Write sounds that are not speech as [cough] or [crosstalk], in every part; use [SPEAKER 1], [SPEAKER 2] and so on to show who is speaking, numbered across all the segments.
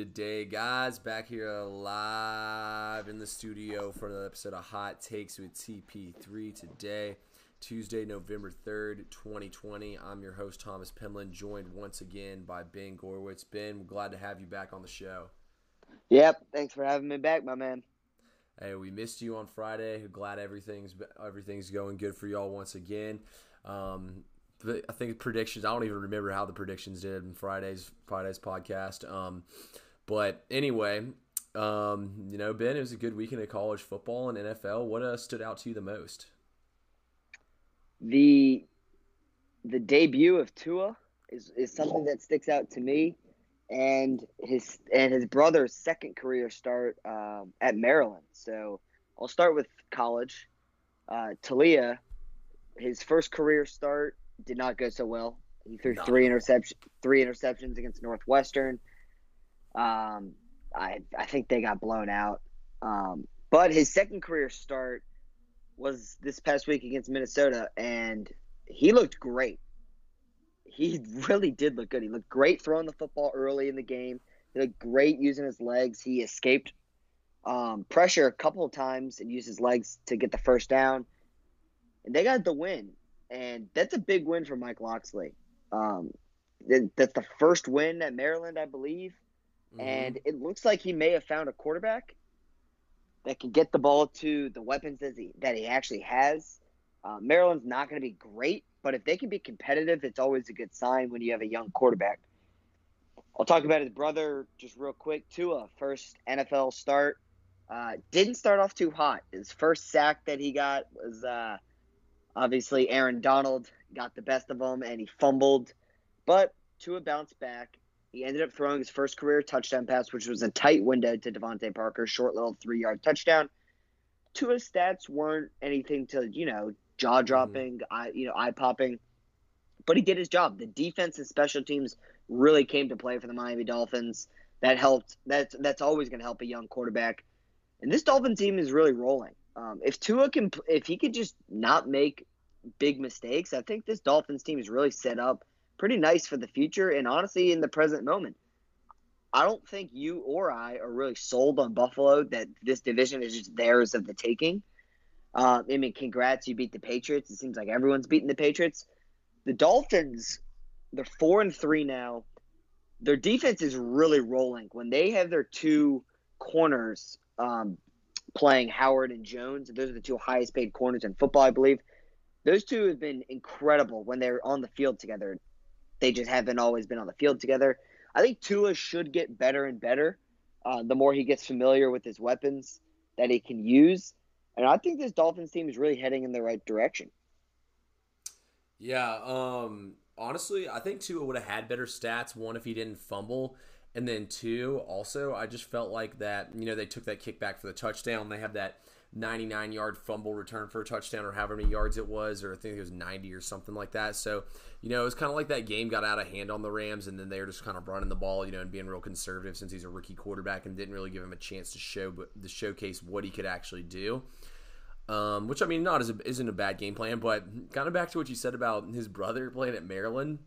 [SPEAKER 1] today, guys? Back here live in the studio for another episode of Hot Takes with TP3 today, Tuesday, November 3rd, 2020. I'm your host, Thomas Pimlin, joined once again by Ben Gorwitz. Ben, we're glad to have you back on the show.
[SPEAKER 2] Yep, thanks for having me back, my man.
[SPEAKER 1] Hey, we missed you on Friday. Glad everything's everything's going good for y'all once again. Um, I think predictions. I don't even remember how the predictions did in Friday's Friday's podcast. Um, but anyway, um, you know, Ben, it was a good weekend of college football and NFL. What uh, stood out to you the most?
[SPEAKER 2] The the debut of Tua is, is something that sticks out to me, and his and his brother's second career start um, at Maryland. So I'll start with college. Uh, Taulia, his first career start did not go so well. He threw no. three interception, three interceptions against Northwestern. Um, I I think they got blown out. Um, but his second career start was this past week against Minnesota, and he looked great. He [laughs] really did look good. He looked great throwing the football early in the game. He looked great using his legs. He escaped um, pressure a couple of times and used his legs to get the first down. And they got the win and that's a big win for Mike Locksley. Um, that's the first win at Maryland, I believe, mm-hmm. and it looks like he may have found a quarterback that can get the ball to the weapons that he that he actually has. Uh, Maryland's not going to be great, but if they can be competitive, it's always a good sign when you have a young quarterback. I'll talk about his brother just real quick. Tua, first NFL start, uh, didn't start off too hot. His first sack that he got was uh, Obviously, Aaron Donald got the best of him and he fumbled, but Tua bounced back. He ended up throwing his first career touchdown pass, which was a tight window to DeVante Parker, short little three yard touchdown. Tua's stats weren't anything to, you know, jaw dropping, mm. eye, you know, eye popping, but he did his job. The defense and special teams really came to play for the Miami Dolphins. That helped. That's that's always going to help a young quarterback. And this Dolphin team is really rolling. Um, if Tua can, if he could just not make big mistakes, I think this Dolphins team is really set up pretty nice for the future. And honestly, in the present moment, I don't think you or I are really sold on Buffalo that this division is just theirs of the taking. Uh, I mean, congrats, you beat the Patriots. It seems like everyone's beating the Patriots. The Dolphins, they're four and three now. Their defense is really rolling. When they have their two corners, um, playing Howard and Jones. Those are the two highest paid corners in football, I believe. Those two have been incredible when they're on the field together. They just haven't always been on the field together. I think Tua should get better and better uh, the more he gets familiar with his weapons that he can use. And I think this Dolphins team is really heading in the right direction.
[SPEAKER 1] Yeah, um, honestly, I think Tua would have had better stats. One, if he didn't fumble, and then two, also, I just felt like that, you know, they took that kickback for the touchdown. They have that 99 yard fumble return for a touchdown or however many yards it was, or I think it was 90 or something like that. So, you know, it was kind of like that game got out of hand on the Rams, and then they were just kind of running the ball, you know, and being real conservative since he's a rookie quarterback and didn't really give him a chance to show, to showcase what he could actually do. Um, which I mean, not as a, isn't a bad game plan, but kind of back to what you said about his brother playing at Maryland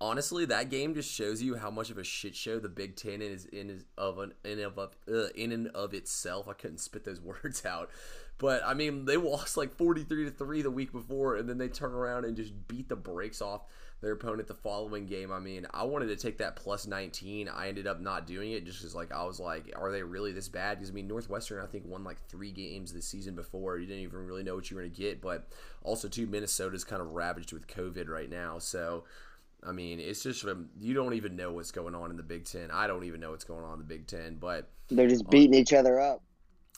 [SPEAKER 1] honestly, that game just shows you how much of a shit show the Big Ten is in of an in of uh, in and of itself. I couldn't spit those [laughs] words out, but I mean they lost like forty three to three the week before, and then they turn around and just beat the brakes off their opponent the following game. I mean, I wanted to take that plus 19. I ended up not doing it just because, like, I was like, are they really this bad? Because, I mean, Northwestern, I think, won like three games this season before. You didn't even really know what you were to get. But also, too, Minnesota's kind of ravaged with COVID right now. So, I mean, it's just you don't even know what's going on in the Big Ten. I don't even know what's going on in the Big Ten, but
[SPEAKER 2] they're just beating um, each other up.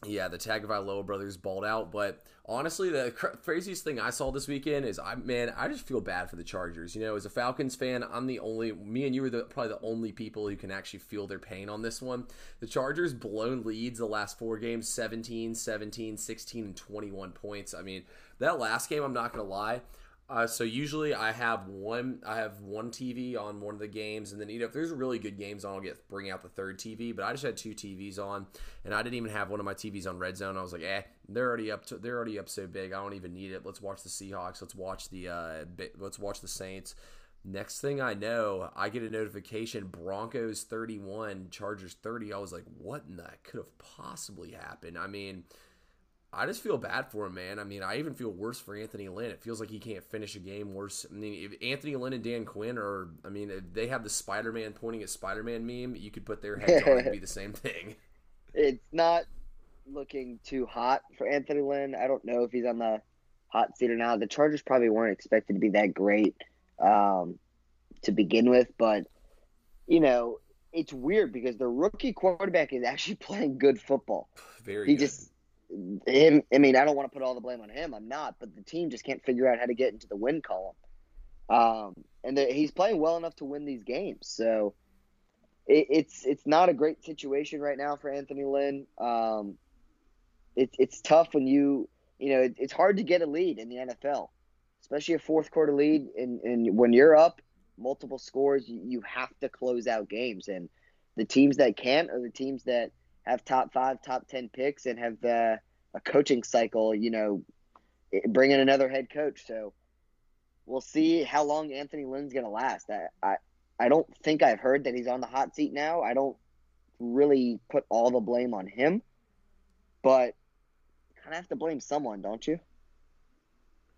[SPEAKER 1] Yeah, the Tagovailoa brothers balled out, but honestly, the craziest thing I saw this weekend is I man, I just feel bad for the Chargers. You know, as a Falcons fan, I'm the only me and you are the probably the only people who can actually feel their pain on this one. The Chargers blown leads the last four games 17, 17, 16 and 21 points. I mean, that last game, I'm not going to lie, uh, so usually I have one I have one TV on one of the games, and then you know if there's really good games on, I'll get bring out the third TV. But I just had two TVs on, and I didn't even have one of my TVs on Red Zone. I was like, eh, they're already up to they're already up so big. I don't even need it. Let's watch the Seahawks. Let's watch the uh, let's watch the Saints. Next thing I know, I get a notification Broncos 31, Chargers 30. I was like, what in that could have possibly happened? I mean, I just feel bad for him, man. I mean, I even feel worse for Anthony Lynn. It feels like he can't finish a game worse. I mean, if Anthony Lynn and Dan Quinn are, I mean, they have the Spider Man pointing at Spider Man meme, you could put their heads on and be the same thing. [laughs]
[SPEAKER 2] It's not looking too hot for Anthony Lynn. I don't know if he's on the hot seat or not. The Chargers probably weren't expected to be that great um, to begin with, but you know, it's weird because the rookie quarterback is actually [laughs] playing good football.
[SPEAKER 1] Very.
[SPEAKER 2] He
[SPEAKER 1] good.
[SPEAKER 2] just him. I mean, I don't want to put all the blame on him. I'm not, but the team just can't figure out how to get into the win column. Um, and the, he's playing well enough to win these games. So it, it's it's not a great situation right now for Anthony Lynn. Um, it's it's tough when you you know it, it's hard to get a lead in the NFL, especially a fourth quarter lead. And and when you're up multiple scores, you, you have to close out games. And the teams that can't are the teams that have top five, top ten picks and have the a coaching cycle. You know, bring in another head coach. So we'll see how long Anthony Lynn's going to last. I, I I don't think I've heard that he's on the hot seat now. I don't really put all the blame on him, but kind of have to blame someone, don't you?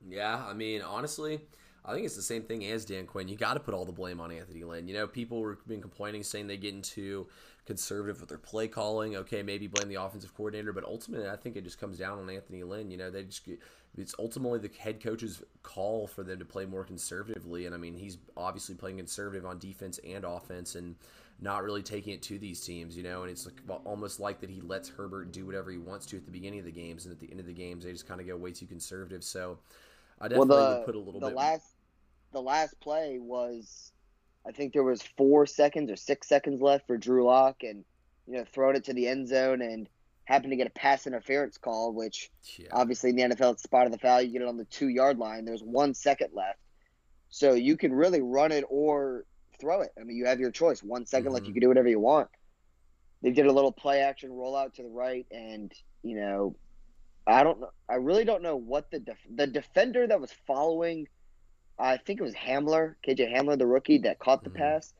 [SPEAKER 1] Yeah, I mean, honestly, I think it's the same thing as Dan Quinn. You got to put all the blame on Anthony Lynn. You know, people were been complaining, saying they get into conservative with their play calling. Okay, maybe blame the offensive coordinator, but ultimately, I think it just comes down on Anthony Lynn. You know, they just it's ultimately the head coach's call for them to play more conservatively, and I mean, he's obviously playing conservative on defense and offense, and not really taking it to these teams. You know, and it's like, almost like that he lets Herbert do whatever he wants to at the beginning of the games, and at the end of the games, they just kind of go way too conservative. So. I definitely well, the, would put a little
[SPEAKER 2] the
[SPEAKER 1] bit.
[SPEAKER 2] last the last play was, I think there was four seconds or six seconds left for Drew Lock, and you know, throwing it to the end zone and happened to get a pass interference call, which yeah. obviously in the NFL it's spot of the foul. You get it on the two yard line. There's one second left, so you can really run it or throw it. I mean, you have your choice. One second mm-hmm. left, you can do whatever you want. They did a little play action rollout to the right, and you know, I don't know. I really don't know what the def- the defender that was following. I think it was Hamler, KJ Hamler, the rookie that caught the mm-hmm. pass.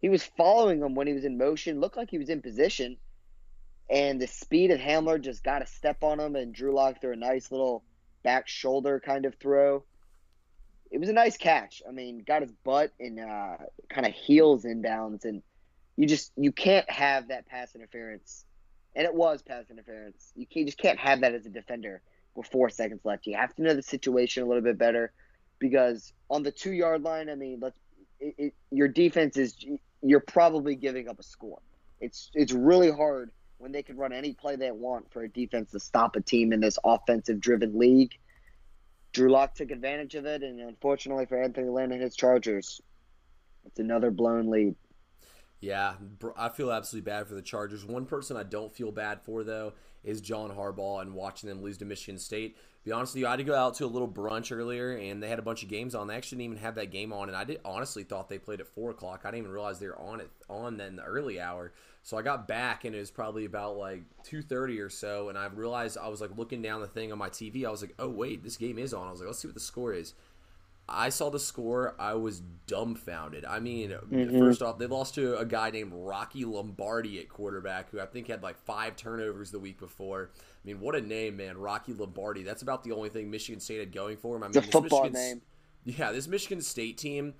[SPEAKER 2] He was following him when he was in motion. Looked like he was in position, and the speed of Hamler just got a step on him, and Drew Lock threw a nice little back shoulder kind of throw. It was a nice catch. I mean, got his butt and uh, kind of heels inbounds, and you just you can't have that pass interference and it was pass interference. You, can, you just can't have that as a defender with four seconds left. You have to know the situation a little bit better because on the two yard line, I mean, let's it, it, your defense is you're probably giving up a score. It's it's really hard when they can run any play they want for a defense to stop a team in this offensive driven league. Drew Lock took advantage of it, and unfortunately for Anthony Lynn and his Chargers, it's another blown lead.
[SPEAKER 1] Yeah, I feel absolutely bad for the Chargers. One person I don't feel bad for though is John Harbaugh and watching them lose to Michigan State. To be honest with you, I had to go out to a little brunch earlier, and they had a bunch of games on. They actually didn't even have that game on, and I did honestly thought they played at four o'clock. I didn't even realize they were on it on then the early hour. So I got back, and it was probably about like two thirty or so, and I realized I was like looking down the thing on my TV. I was like, oh wait, this game is on. I was like, let's see what the score is. I saw the score. I was dumbfounded. I mean, mm-hmm. first off, they lost to a guy named Rocky Lombardi at quarterback, who I think had like five turnovers the week before. I mean, what a name, man, Rocky Lombardi. That's about the only thing Michigan State had going for him. I mean,
[SPEAKER 2] it's football
[SPEAKER 1] Michigan,
[SPEAKER 2] name.
[SPEAKER 1] Yeah, this Michigan State team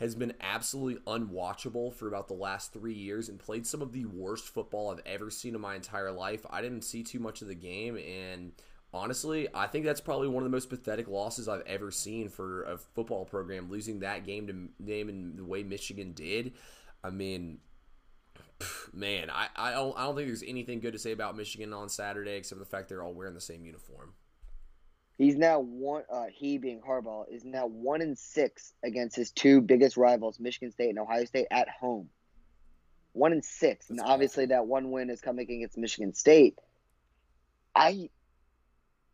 [SPEAKER 1] has been absolutely unwatchable for about the last three years and played some of the worst football I've ever seen in my entire life. I didn't see too much of the game and honestly, I think that's probably one of the most pathetic losses I've ever seen for a football program. Losing that game to name in the way Michigan did, I mean, man, I, I don't I don't think there's anything good to say about Michigan on Saturday except the fact they're all wearing the same uniform.
[SPEAKER 2] He's now one. Uh, he being Harbaugh is now one in six against his two biggest rivals, Michigan State and Ohio State, at home. One in six, that's and obviously that one win is coming against Michigan State. I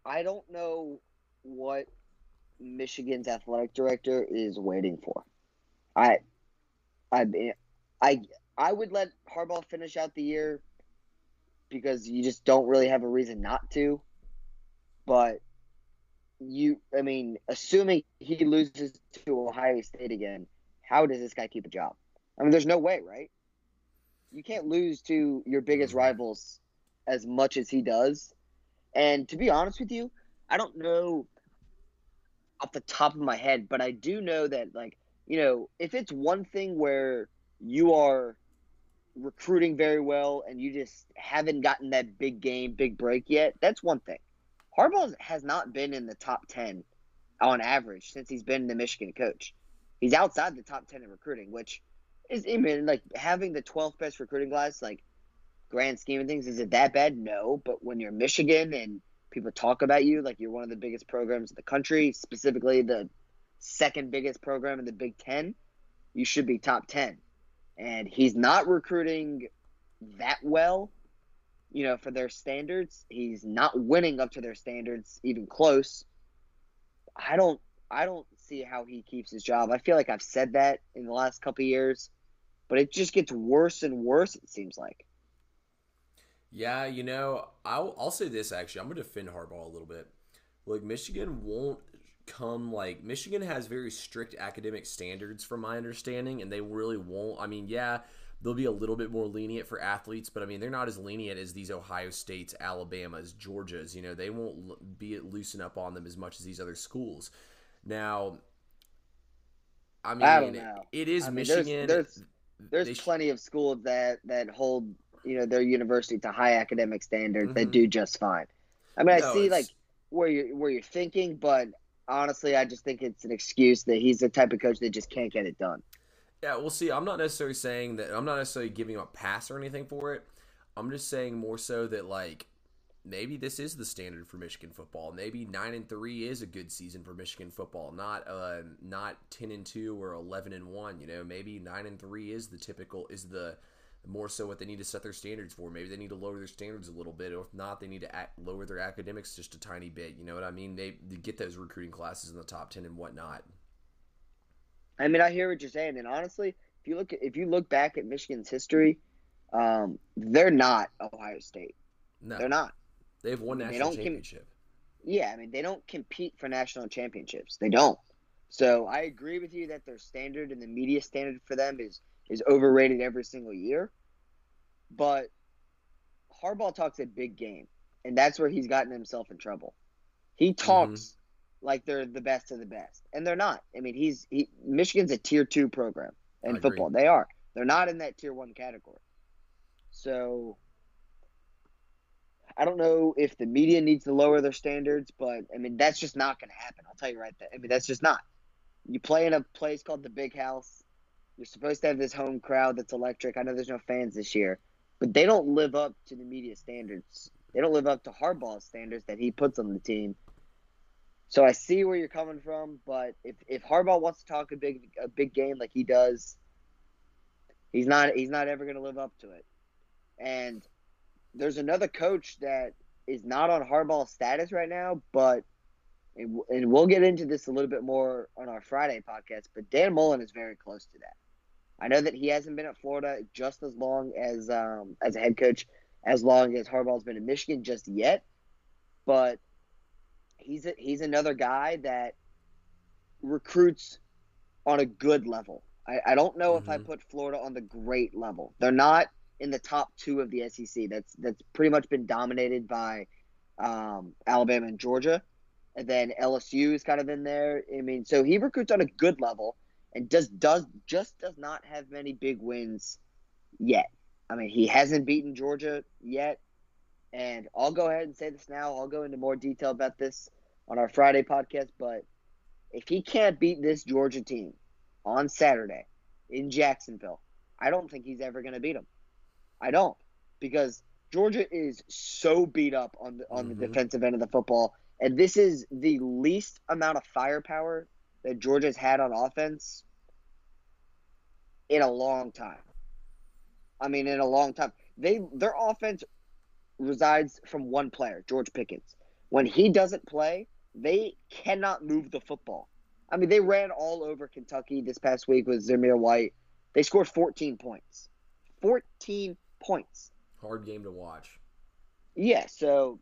[SPEAKER 2] I don't know what Michigan's athletic director is waiting for. I, I, I, I would let Harbaugh finish out the year because you just don't really have a reason not to. But you, I mean, assuming he loses to Ohio State again, how does this guy keep a job? I mean, there's no way, right? You can't lose to your biggest rivals as much as he does. And to be honest with you, I don't know off the top of my head, but I do know that, like, you know, if it's one thing where you are recruiting very well and you just haven't gotten that big game, big break yet, that's one thing. Harbaugh has not been in the top 10 on average since he's been the Michigan coach. He's outside the top 10 in recruiting, which is, I mean, like having the 12th best recruiting class, like grand scheme of things, is it that bad? No. But when you're Michigan and people talk about you like you're one of the biggest programs in the country, specifically the second biggest program in the Big Ten, you should be top 10. And he's not recruiting that well, you know, for their standards. He's not winning up to their standards, even close. I don't I don't see how he keeps his job. I feel like I've said that in the last couple years, but it just gets worse and worse. It seems like.
[SPEAKER 1] Yeah, you know, I'll, I'll say this actually. I'm going to defend Harbaugh a little bit. Look, Michigan won't come like Michigan has very strict academic standards from my understanding and they really won't. I mean, yeah, they'll be a little bit more lenient for athletes, but I mean, they're not as lenient as these Ohio States, Alabamas, Georgias, you know, they won't be loosen up on them as much as these other schools. Now, I mean,
[SPEAKER 2] I
[SPEAKER 1] it is
[SPEAKER 2] I mean, there's-
[SPEAKER 1] Michigan.
[SPEAKER 2] there's- There's
[SPEAKER 1] They sh-
[SPEAKER 2] plenty of schools that that hold you know their university to high academic standards that
[SPEAKER 1] Mhm.
[SPEAKER 2] do just fine. I mean, I see
[SPEAKER 1] it's-
[SPEAKER 2] like where you're where you're thinking, but honestly, I just think it's an excuse that he's the type of coach that just can't get it done.
[SPEAKER 1] Yeah, we'll see. I'm not necessarily saying that I'm not necessarily giving him a pass or anything for it. I'm just saying more so that like maybe this is the standard for Michigan football. Maybe nine and three is a good season for Michigan football, not uh not ten and two or eleven and one. You know, maybe nine and three is the typical is the more so what they need to set their standards for. Maybe they need to lower their standards a little bit, or if not, they need to act, lower their academics just a tiny bit. You know what I mean? They, they get those recruiting classes in the top ten and whatnot.
[SPEAKER 2] I mean, I hear what you're saying, and honestly, if you look at, if you look back at Michigan's history, um, they're not Ohio State.
[SPEAKER 1] No,
[SPEAKER 2] They're not.
[SPEAKER 1] They have one
[SPEAKER 2] They
[SPEAKER 1] national
[SPEAKER 2] don't com-
[SPEAKER 1] championship.
[SPEAKER 2] Yeah, I mean, they don't compete for national championships. They don't. So I agree with you that their standard and the media standard for them is is overrated every single year. But Harbaugh talks a big game, and that's where he's gotten himself in trouble. He mm-hmm. talks like they're the best of the best, and they're not. I mean, he's he, Michigan's a tier two program
[SPEAKER 1] I
[SPEAKER 2] in
[SPEAKER 1] agree.
[SPEAKER 2] football. They are. They're not in that tier one category. So I don't know if the media needs to lower their standards, but I mean that's just not going to happen. I'll tell you right there. I mean that's just not. You play in a place called the Big House. You're supposed to have this home crowd that's electric. I know there's no fans this year, but they don't live up to the media standards. They don't live up to Harbaugh's standards that he puts on the team. So I see where you're coming from, but if if Harbaugh wants to talk a big a big game like he does, he's not he's not ever going to live up to it. And there's another coach that is not on Harbaugh's status right now, but and and we'll get into this a little bit more on our Friday podcast. But Dan Mullen is very close to that. I know that he hasn't been at Florida just as long as um, as a head coach, as long as Harbaugh's been in Michigan just yet, but he's a, he's another guy that recruits on a good level. I, I don't know if I
[SPEAKER 1] Mhm.
[SPEAKER 2] put Florida on the great level. They're not in the top two of the SEC. That's that's pretty much been dominated by um, Alabama and Georgia, and then LSU is kind of in there. I mean, so he recruits on a good level, and does does just does not have many big wins yet. I mean, he hasn't beaten Georgia yet, and I'll go ahead and say this now. I'll go into more detail about this on our Friday podcast, but if he can't beat this Georgia team on Saturday in Jacksonville, I don't think he's ever going to beat them. I don't because Georgia is so beat up on the on
[SPEAKER 1] Mhm.
[SPEAKER 2] the defensive end of the football, and this is the least amount of firepower that Georgia's had on offense in a long time. I mean, in a long time. They their offense resides from one player, George Pickens. When he doesn't play, they cannot move the football. I mean, they ran all over Kentucky this past week with Zamir White. They scored 14 points. 14 points.
[SPEAKER 1] Hard game to watch.
[SPEAKER 2] Yeah, so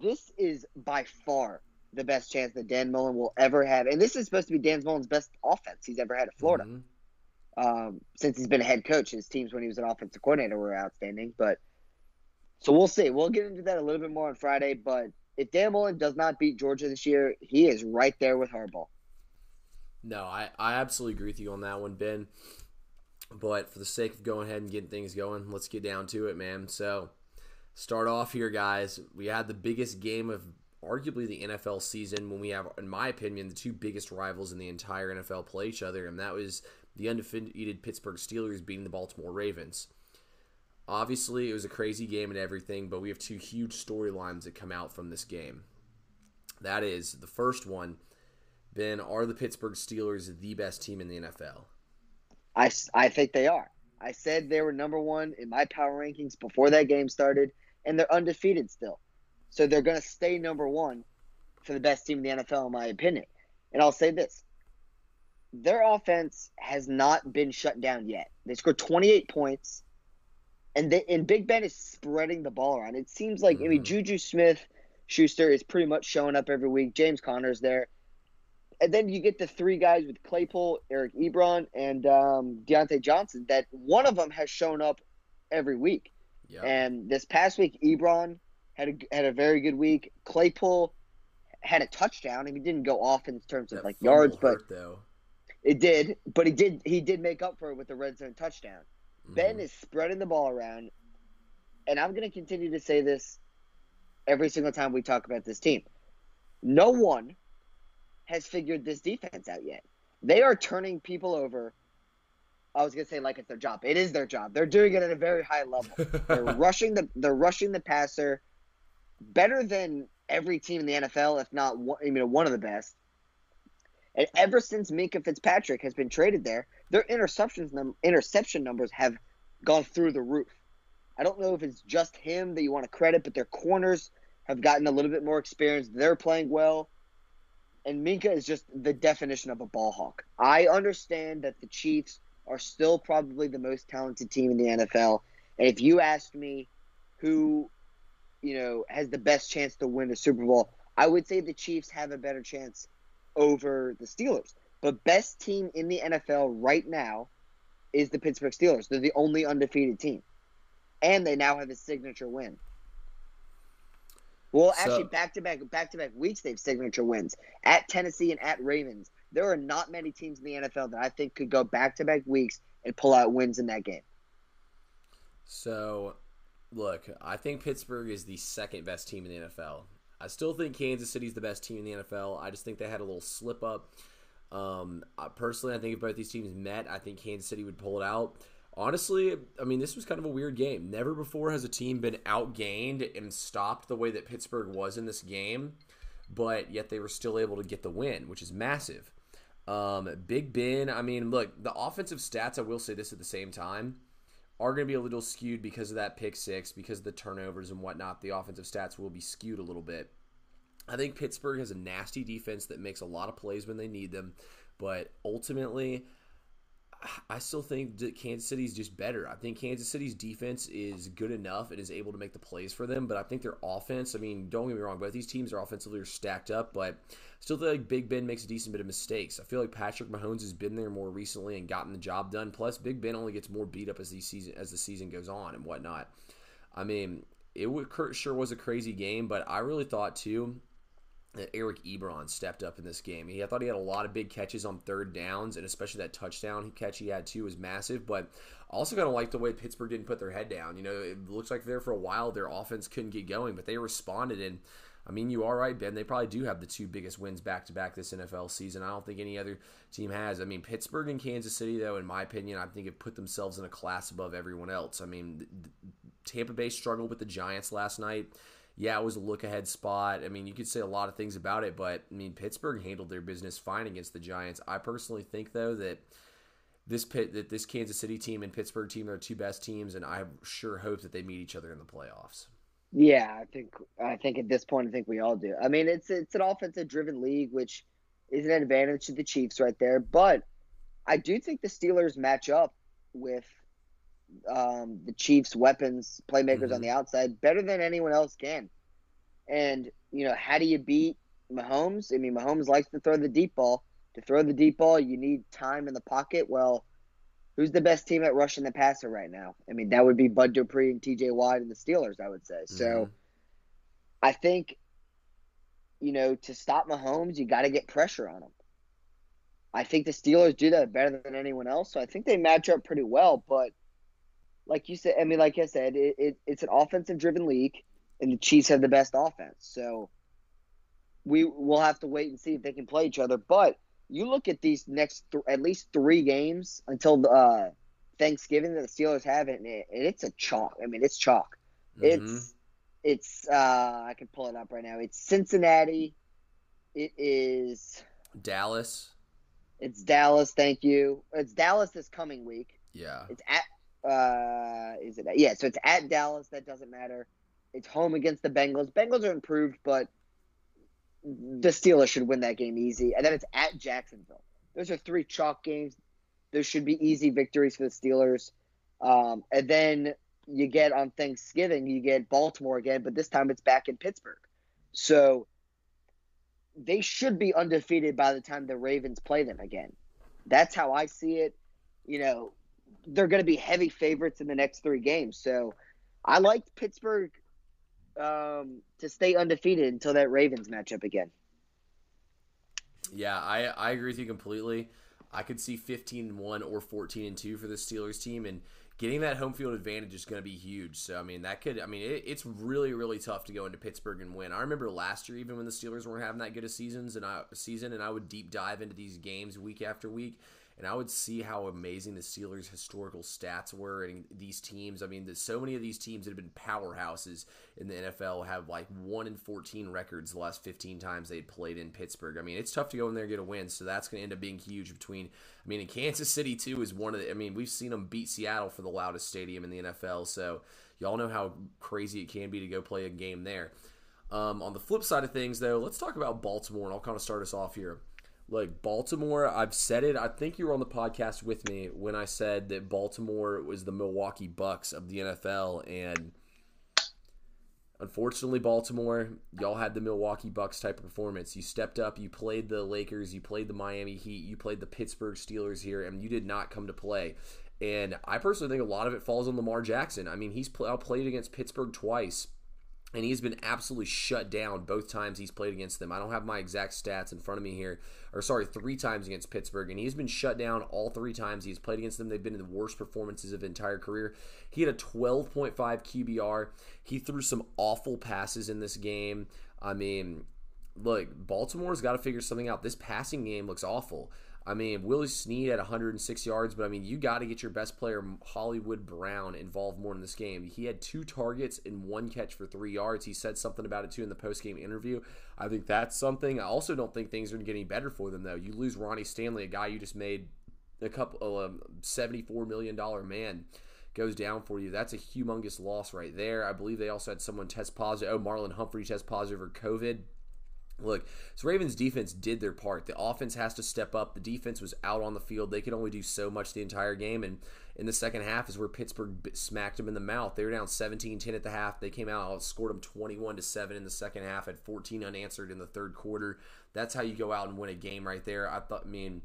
[SPEAKER 2] this is by far the best chance that Dan Mullen will ever have. And this is supposed to be Dan Mullen's best offense he's ever had at Florida. Mm-hmm. Um, since he's been a head coach, his teams when he was an offensive coordinator were outstanding. But so we'll see. We'll get into that a little bit more on Friday. But if Dan Mullen does not beat Georgia this year, he is right there with Harbaugh.
[SPEAKER 1] No, I, I absolutely agree with you on that one, Ben. But for the sake of going ahead and getting things going, let's get down to it, man. So, start off here, guys. We had the biggest game of arguably the NFL season when we have, in my opinion, the two biggest rivals in the entire NFL play each other, and that was the undefeated Pittsburgh Steelers beating the Baltimore Ravens. Obviously, it was a crazy game and everything, but we have two huge storylines that come out from this game. That is, the first one, Ben, are the Pittsburgh Steelers the best team in the NFL?
[SPEAKER 2] I, I think they are. I said they were number one in my power rankings before that game started, and they're undefeated still. So they're going to stay number one for the best team in the NFL, in my opinion. And I'll say this their offense has not been shut down yet. They scored 28 points, and they, and Big Ben is spreading the ball around. It seems like, mm-hmm. I mean, mm. Juju Smith Schuster is pretty much showing up every week. James Conner's there. And then you get the three guys with Claypool, Eric Ebron, and um, Diontae Johnson that one of them has shown up every week. Yep. And this past week, Ebron had a, had a very good week. Claypool had a touchdown. Mean, he didn't go off in terms of that like yards, but though. It did. But he did he did make up for it with the red zone touchdown. Mm-hmm. Ben is spreading the ball around, and I'm going to continue to say this every single time we talk about this team. No one has figured this defense out yet. They are turning people over. I was gonna say like it's their job. It is their job. They're doing it at a very high level. they're [laughs] rushing the they're rushing the passer better than every team in the NFL, if not one, I mean one of the best. And ever since Minkah Fitzpatrick has been traded there, their interceptions num- interception numbers have gone through the roof. I don't know if it's just him that you want to credit, but their corners have gotten a little bit more experience. They're playing well. And Minkah is just the definition of a ball hawk. I understand that the Chiefs are still probably the most talented team in the NFL. And if you asked me who you know, has the best chance to win the Super Bowl, I would say the Chiefs have a better chance over the Steelers. But best team in the NFL right now is the Pittsburgh Steelers. They're the only undefeated team. And they now have a signature win. Well, so, actually, back to back, back to back weeks, they've signature wins at Tennessee and at Ravens. There are not many teams in the NFL that I think could go back to back weeks and pull out wins in that game.
[SPEAKER 1] So look, I think Pittsburgh is the second best team in the NFL. I still think Kansas City is the best team in the NFL. I just think they had a little slip up. Um, personally, I think if both these teams met, I think Kansas City would pull it out. Honestly, I mean, this was kind of a weird game. Never before has a team been outgained and stopped the way that Pittsburgh was in this game, but yet they were still able to get the win, which is massive. Um, Big Ben, I mean, look, the offensive stats, I will say this at the same time are going to be a little skewed because of that pick six, because of the turnovers and whatnot. The offensive stats will be skewed a little bit. I think Pittsburgh has a nasty defense that makes a lot of plays when they need them, but ultimately, I still think that Kansas City is just better. I think Kansas City's defense is good enough and is able to make the plays for them, but I think their offense, I mean, don't get me wrong, both these teams are offensively are stacked up, but still feel like Big Ben makes a decent bit of mistakes. I feel like Patrick Mahomes has been there more recently and gotten the job done. Plus, Big Ben only gets more beat up as the season as the season goes on and whatnot. I mean, it sure was a crazy game, but I really thought too Eric Ebron stepped up in this game. He, I thought he had a lot of big catches on third downs, and especially that touchdown catch he had too was massive. But also kind of like the way Pittsburgh didn't put their head down. You know, it looks like there for a while their offense couldn't get going, but they responded. And I mean, you are right, Ben. They probably do have the two biggest wins back to back this NFL season. I don't think any other team has. I mean, Pittsburgh and Kansas City, though, in my opinion, I think have put themselves in a class above everyone else. I mean, Tampa Bay struggled with the Giants last night yeah, it was a look ahead spot. I mean, you could say a lot of things about it, but I mean, Pittsburgh handled their business fine against the Giants. I personally think though that this pit that this Kansas City team and Pittsburgh team are two best teams, and I sure hope that they meet each other in the playoffs.
[SPEAKER 2] Yeah, I think I think at this point, I think we all do. I mean, it's it's an offensive driven league, which is an advantage to the Chiefs right there. But I do think the Steelers match up with um, the Chiefs' weapons, playmakers mm-hmm. on the outside, better than anyone else can. And you know, how do you beat Mahomes. I mean, Mahomes likes to throw the deep ball. To throw the deep ball, you need time in the pocket. Well, who's the best team at rushing the passer right now? I mean, that would be Bud Dupree and T.J. Watt and the Steelers. I would say. So,
[SPEAKER 1] Mhm.
[SPEAKER 2] I think, you know, to stop Mahomes, you got to get pressure on him. I think the Steelers do that better than anyone else. So I think they match up pretty well. But like you said, I mean, like I said, it, it it's an offensive driven league, and the Chiefs have the best offense. So we will have to wait and see if they can play each other. But you look at these next th- at least three games until uh, Thanksgiving that the Steelers have, and, it, and it's a chalk. I mean, it's chalk.
[SPEAKER 1] Mhm.
[SPEAKER 2] It's it's uh, I can pull it up right now. It's Cincinnati. It is
[SPEAKER 1] Dallas.
[SPEAKER 2] it's Dallas. Thank you. It's Dallas this coming week.
[SPEAKER 1] Yeah.
[SPEAKER 2] It's at uh is it yeah, so it's at Dallas, that doesn't matter. It's home against the Bengals. Bengals are improved, but the Steelers should win that game easy. And then it's at Jacksonville. Those are three chalk games. Those should be easy victories for the Steelers. Um, and then you get on Thanksgiving, you get Baltimore again, but this time it's back in Pittsburgh. So they should be undefeated by the time the Ravens play them again. That's how I see it. You know, they're going to be heavy favorites in the next three games. So I liked Pittsburgh um, to stay undefeated until that Ravens matchup again.
[SPEAKER 1] Yeah, I I agree with you completely. I could see 15 and 1 or 14 and 2 for the Steelers team and getting that home field advantage is going to be huge. So I mean, that could I mean, it, it's really really tough to go into Pittsburgh and win. I remember last year even when the Steelers weren't having that good of seasons and I season and I would deep dive into these games week after week and I would see how amazing the Steelers' historical stats were and these teams. I mean, there's so many of these teams that have been powerhouses in the NFL have like 1 in 14 records the last 15 times they'd played in Pittsburgh. I mean, it's tough to go in there and get a win, so that's going to end up being huge between I mean, in Kansas City too is one of the I mean, we've seen them beat Seattle for the loudest stadium in the NFL, so y'all know how crazy it can be to go play a game there. Um, on the flip side of things, though, let's talk about Baltimore, and I'll kind of start us off here like Baltimore, I've said it. I think you were on the podcast with me when I said that Baltimore was the Milwaukee Bucks of the NFL, and unfortunately, Baltimore, y'all had the Milwaukee Bucks type of performance. You stepped up, you played the Lakers, you played the Miami Heat, you played the Pittsburgh Steelers here, and you did not come to play. And I personally think a lot of it falls on Lamar Jackson. I mean, he's pl- played against Pittsburgh twice and he's been absolutely shut down both times he's played against them. I don't have my exact stats in front of me here, or sorry, three times against Pittsburgh, and he's been shut down all three times he's played against them. They've been in the worst performances of entire career. He had a 12.5 QBR. He threw some awful passes in this game. I mean, look, Baltimore's got to figure something out. This passing game looks awful. I mean, Willie Snead at 106 yards, but I mean, you got to get your best player, Hollywood Brown, involved more in this game. He had two targets and one catch for three yards. He said something about it too in the post-game interview. I think that's something. I also don't think things are going to get any better for them though. You lose Ronnie Stanley, a guy you just made a couple, um, 74 million dollar man goes down for you. That's a humongous loss right there. I believe they also had someone test positive. Oh, Marlon Humphrey test positive for COVID. Look, so Ravens defense did their part. The offense has to step up. The defense was out on the field. They could only do so much the entire game. And in the second half is where Pittsburgh smacked them in the mouth. They were down 17-10 at the half. They came out, scored them 21 to 7 in the second half, had 14 unanswered in the third quarter. That's how you go out and win a game right there. I thought I mean,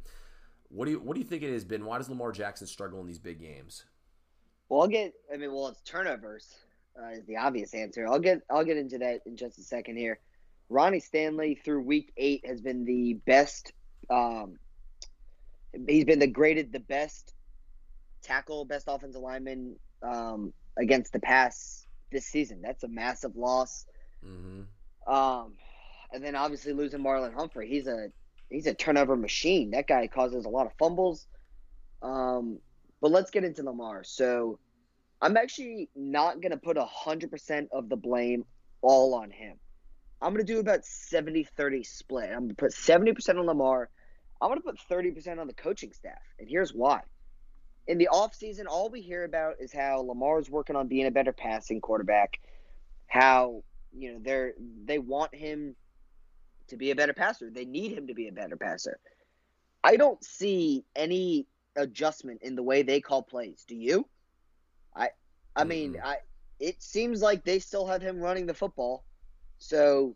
[SPEAKER 1] what do you what do you think it has been? Why does Lamar Jackson struggle in these big games?
[SPEAKER 2] Well, I'll get. I mean, well, it's turnovers uh, is the obvious answer. I'll get. I'll get into that in just a second here. Ronnie Stanley through week eight has been the best. Um, he's been the graded the best tackle, best offensive lineman um, against the pass this season. That's a massive loss.
[SPEAKER 1] Mm-hmm.
[SPEAKER 2] Um, and then obviously losing Marlon Humphrey. He's a he's a turnover machine. That guy causes a lot of fumbles. Um, but let's get into Lamar. So I'm actually not gonna put hundred percent of the blame all on him. I'm going to do about 70 30 split. I'm going to put 70% on Lamar. I'm going to put 30% on the coaching staff. And here's why. In the offseason, all we hear about is how Lamar's working on being a better passing quarterback, how, you know, they're they want him to be a better passer. They need him to be a better passer. I don't see any adjustment in the way they call plays. Do you? I I mean,
[SPEAKER 1] mm-hmm.
[SPEAKER 2] I it seems like they still have him running the football. So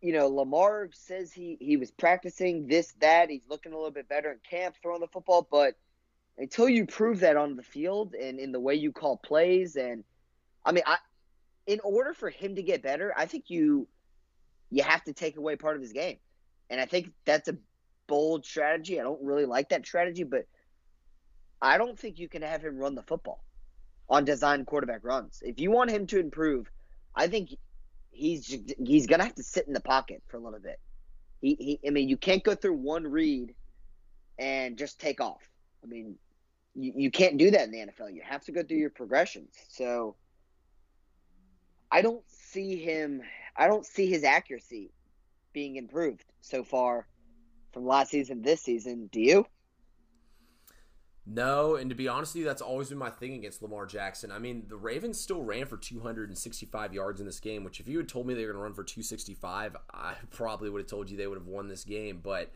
[SPEAKER 2] you know, Lamar says he he was practicing this that he's looking a little bit better in camp throwing the football, but until you prove that on the field and in the way you call plays and I mean, I in order for him to get better, I think you you have to take away part of his game. And I think that's a bold strategy. I don't really like that strategy, but I don't think you can have him run the football on design quarterback runs. If you want him to improve, I think he's he's gonna have to sit in the pocket for a little bit. He, he I mean, you can't go through one read and just take off. I mean, you, you can't do that in the NFL. You have to go through your progressions. So I don't see him. I don't see his accuracy being improved so far from last season this season. Do you?
[SPEAKER 1] No, and to be honest with you, that's always been my thing against Lamar Jackson. I mean, the Ravens still ran for 265 yards in this game, which if you had told me they were going to run for 265, I probably would have told you they would have won this game. But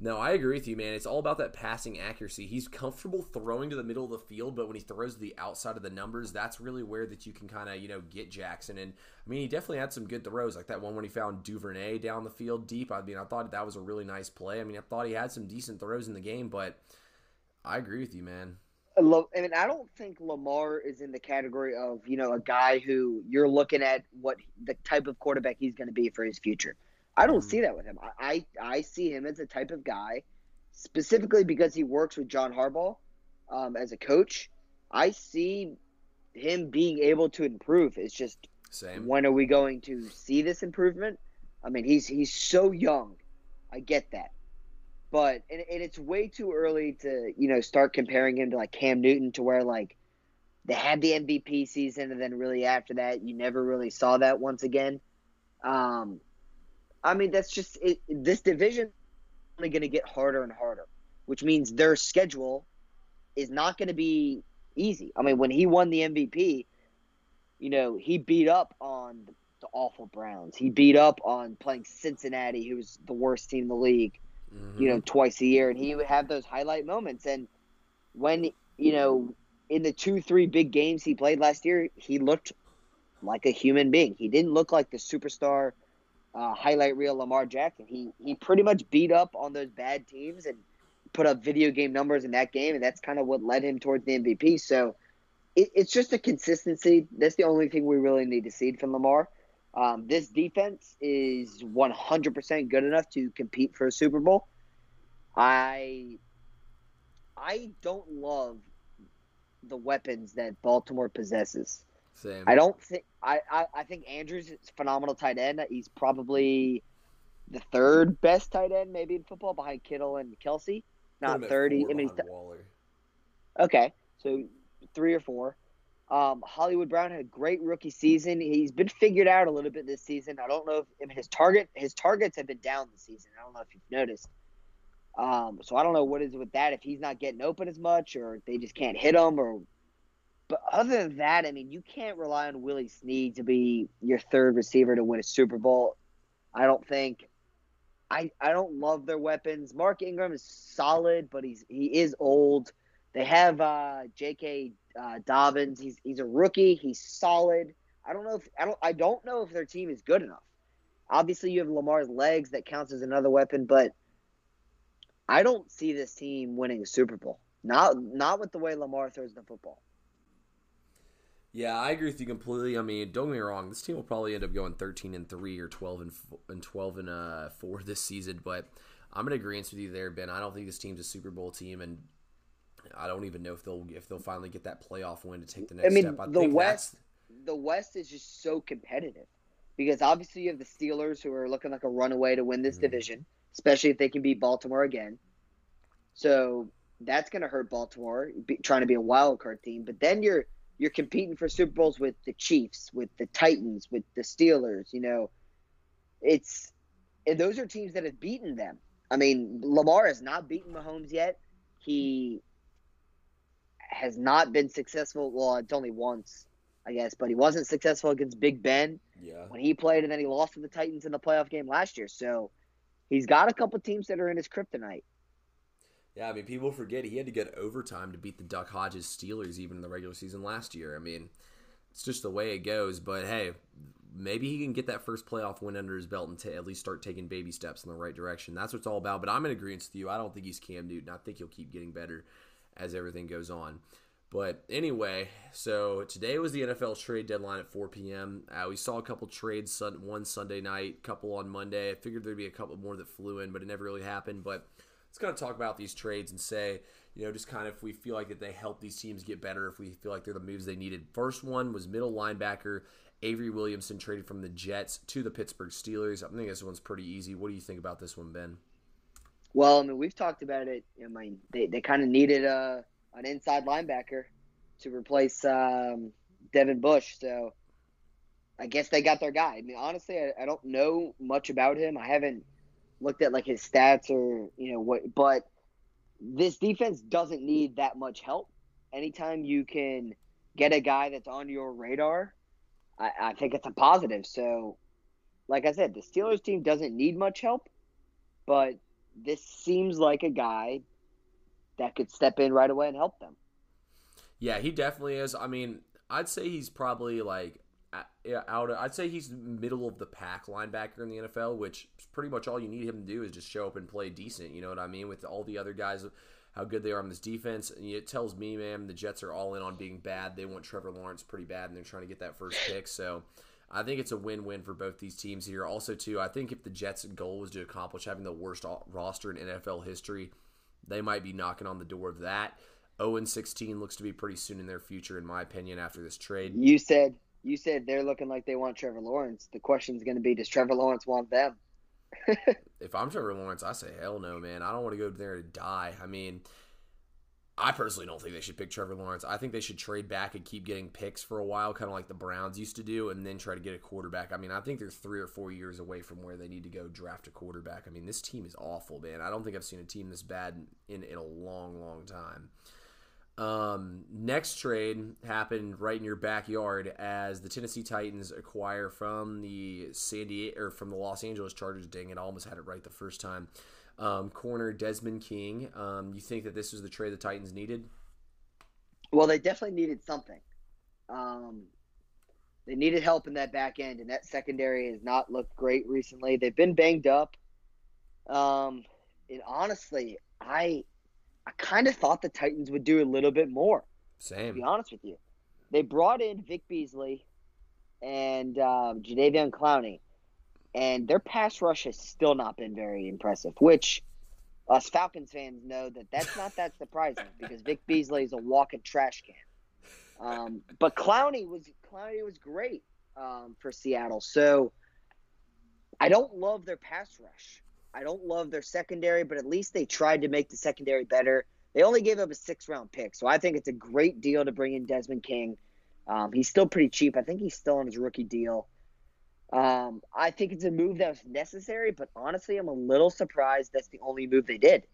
[SPEAKER 1] no, I agree with you, man. It's all about that passing accuracy. He's comfortable throwing to the middle of the field, but when he throws to the outside of the numbers, that's really where that you can kind of, you know, get Jackson. And I mean, he definitely had some good throws, like that one when he found Duvernay down the field deep. I mean, I thought that was a really nice play. I mean, I thought he had some decent throws in the game, but – I agree with you, man.
[SPEAKER 2] I mean, I don't think Lamar is in the category of you know a guy who you're looking at what the type of quarterback he's going to be for his future. I don't mm-hmm. see that with him. I, I, I see him as a type of guy, specifically because he works with John Harbaugh um, as a coach. I see him being able to improve. It's just
[SPEAKER 1] Same.
[SPEAKER 2] when are we going to see this improvement? I mean, he's he's so young. I get that. But and, and it's way too early to you know start comparing him to like Cam Newton to where like they had the MVP season and then really after that you never really saw that once again. Um, I mean that's just it, this division only going to get harder and harder, which means their schedule is not going to be easy. I mean when he won the MVP, you know he beat up on the awful Browns. He beat up on playing Cincinnati, who was the worst team in the league mm-hmm. you know, twice a year, and he would have those highlight moments. And when you know, in the two, three big games he played last year, he looked like a human being. He didn't look like the superstar uh, highlight reel Lamar Jackson. He he pretty much beat up on those bad teams and put up video game numbers in that game, and that's kind of what led him towards the MVP. So it, it's just a consistency. That's the only thing we really need to see from Lamar. Um, this defense is 100% good enough to compete for a Super Bowl. I I don't love the weapons that Baltimore possesses.
[SPEAKER 1] Same.
[SPEAKER 2] I don't think I, I, I think Andrews is phenomenal tight end. He's probably the third best tight end maybe in football behind Kittle and Kelce. Not thirty. I mean, Waller. Okay, so three or four. Um, Hollywood Brown had a great rookie season. He's been figured out a little bit this season. I don't know if his target his targets have been down this season. I don't know if you've noticed. Um, so I don't know what is with that if he's not getting open as much or they just can't hit him or. But other than that, I mean, you can't rely on Willie Snead to be your third receiver to win a Super Bowl. I don't think. I I don't love their weapons. Mark Ingram is solid, but he's he is old. They have uh, J.K. Uh, Dobbins. He's he's a rookie. He's solid. I don't know if I don't I don't know if their team is good enough. Obviously, you have Lamar's legs that counts as another weapon, but I don't see this team winning a Super Bowl. Not not with the way Lamar throws the football.
[SPEAKER 1] Yeah, I agree with you completely. I mean, don't get me wrong. This team will probably end up going thirteen and three or twelve and and twelve and uh, four this season. But I'm in agreement with you there, Ben. I don't think this team's a Super Bowl team, and I don't even know if they'll if they'll finally get that playoff win to take the next
[SPEAKER 2] I mean,
[SPEAKER 1] step. I
[SPEAKER 2] the West, that's... the West is just so competitive because obviously you have the Steelers who are looking like a runaway to win this mm-hmm. division, especially if they can beat Baltimore again. So that's going to hurt Baltimore be, trying to be a wild card team. But then you're you're competing for Super Bowls with the Chiefs, with the Titans, with the Steelers. You know, it's and those are teams that have beaten them. I mean, Lamar has not beaten Mahomes yet. He has not been successful. Well, it's only once, I guess, but he wasn't successful against Big Ben
[SPEAKER 1] yeah.
[SPEAKER 2] when he played, and then he lost to the Titans in the playoff game last year. So he's got a couple teams that are in his kryptonite.
[SPEAKER 1] Yeah, I mean, people forget he had to get overtime to beat the Duck Hodges Steelers even in the regular season last year. I mean, it's just the way it goes. But hey, maybe he can get that first playoff win under his belt and t- at least start taking baby steps in the right direction. That's what it's all about. But I'm in agreement with you. I don't think he's Cam Newton. I think he'll keep getting better as everything goes on. But anyway, so today was the NFL trade deadline at 4 p.m. Uh, we saw a couple trades, one Sunday night, couple on Monday. I figured there'd be a couple more that flew in, but it never really happened. But let's kind of talk about these trades and say, you know, just kind of if we feel like that they help these teams get better, if we feel like they're the moves they needed. First one was middle linebacker Avery Williamson traded from the Jets to the Pittsburgh Steelers. I think this one's pretty easy. What do you think about this one, Ben?
[SPEAKER 2] Well, I mean, we've talked about it. I mean, they, they kind of needed a an inside linebacker to replace um, Devin Bush. So I guess they got their guy. I mean, honestly, I, I don't know much about him. I haven't looked at like his stats or you know what, but this defense doesn't need that much help. Anytime you can get a guy that's on your radar, I, I think it's a positive. So, like I said, the Steelers team doesn't need much help, but this seems like a guy that could step in right away and help them.
[SPEAKER 1] Yeah, he definitely is. I mean, I'd say he's probably like out. Of, I'd say he's middle of the pack linebacker in the NFL, which pretty much all you need him to do is just show up and play decent. You know what I mean? With all the other guys, how good they are on this defense, and it tells me, man, the Jets are all in on being bad. They want Trevor Lawrence pretty bad, and they're trying to get that first pick. So. I think it's a win-win for both these teams here. Also, too, I think if the Jets' goal was to accomplish having the worst roster in NFL history, they might be knocking on the door of that. 0 and 16 looks to be pretty soon in their future, in my opinion, after this trade.
[SPEAKER 2] You said you said they're looking like they want Trevor Lawrence. The question is going to be, does Trevor Lawrence want them? [laughs]
[SPEAKER 1] if I'm Trevor Lawrence, I say hell no, man. I don't want to go there to die. I mean, I personally don't think they should pick Trevor Lawrence. I think they should trade back and keep getting picks for a while, kind of like the Browns used to do, and then try to get a quarterback. I mean, I think they're three or four years away from where they need to go draft a quarterback. I mean, this team is awful, man. I don't think I've seen a team this bad in, in a long, long time. Um, next trade happened right in your backyard as the Tennessee Titans acquire from the San Diego or from the Los Angeles Chargers. Dang it, I almost had it right the first time. Um, corner Desmond King. Um, you think that this was the trade the Titans needed?
[SPEAKER 2] Well, they definitely needed something. Um, they needed help in that back end, and that secondary has not looked great recently. They've been banged up. Um, and honestly, I I kind of thought the Titans would do a little bit more.
[SPEAKER 1] Same.
[SPEAKER 2] To be honest with you, they brought in Vic Beasley and um, Jadeveon Clowney, and their pass rush has still not been very impressive. Which us Falcons fans know that that's not that surprising [laughs] because Vic Beasley is a walking trash can. Um, but Clowney was Clowney was great um, for Seattle. So I don't love their pass rush. I don't love their secondary, but at least they tried to make the secondary better. They only gave up a six round pick, so I think it's a great deal to bring in Desmond King. Um, he's still pretty cheap. I think he's still on his rookie deal. Um, I think it's a move that was necessary, but honestly, I'm a little surprised that's the only move they did.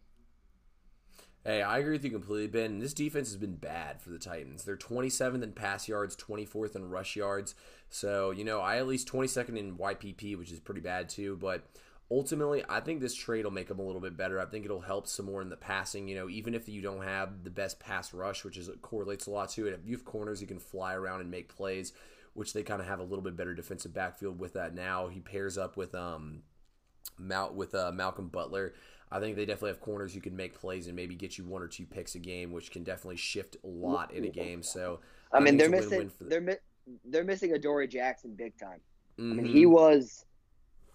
[SPEAKER 1] Hey, I agree with you completely, Ben. This defense has been bad for the Titans. They're 27th in pass yards, 24th in rush yards. So, you know, I at least 22nd in YPP, which is pretty bad too. But ultimately, I think this trade will make them a little bit better. I think it'll help some more in the passing. You know, even if you don't have the best pass rush, which is correlates a lot to it. If you have corners, you can fly around and make plays, which they kind of have a little bit better defensive backfield with that now. He pairs up with um, Mal- with uh, Malcolm Butler. I think they definitely have corners who can make plays and maybe get you one or two picks a game, which can definitely shift a lot in a game. So
[SPEAKER 2] I, I mean, they're missing the- they're mi- they're missing Adoree Jackson big time. Mm-hmm. I mean, he was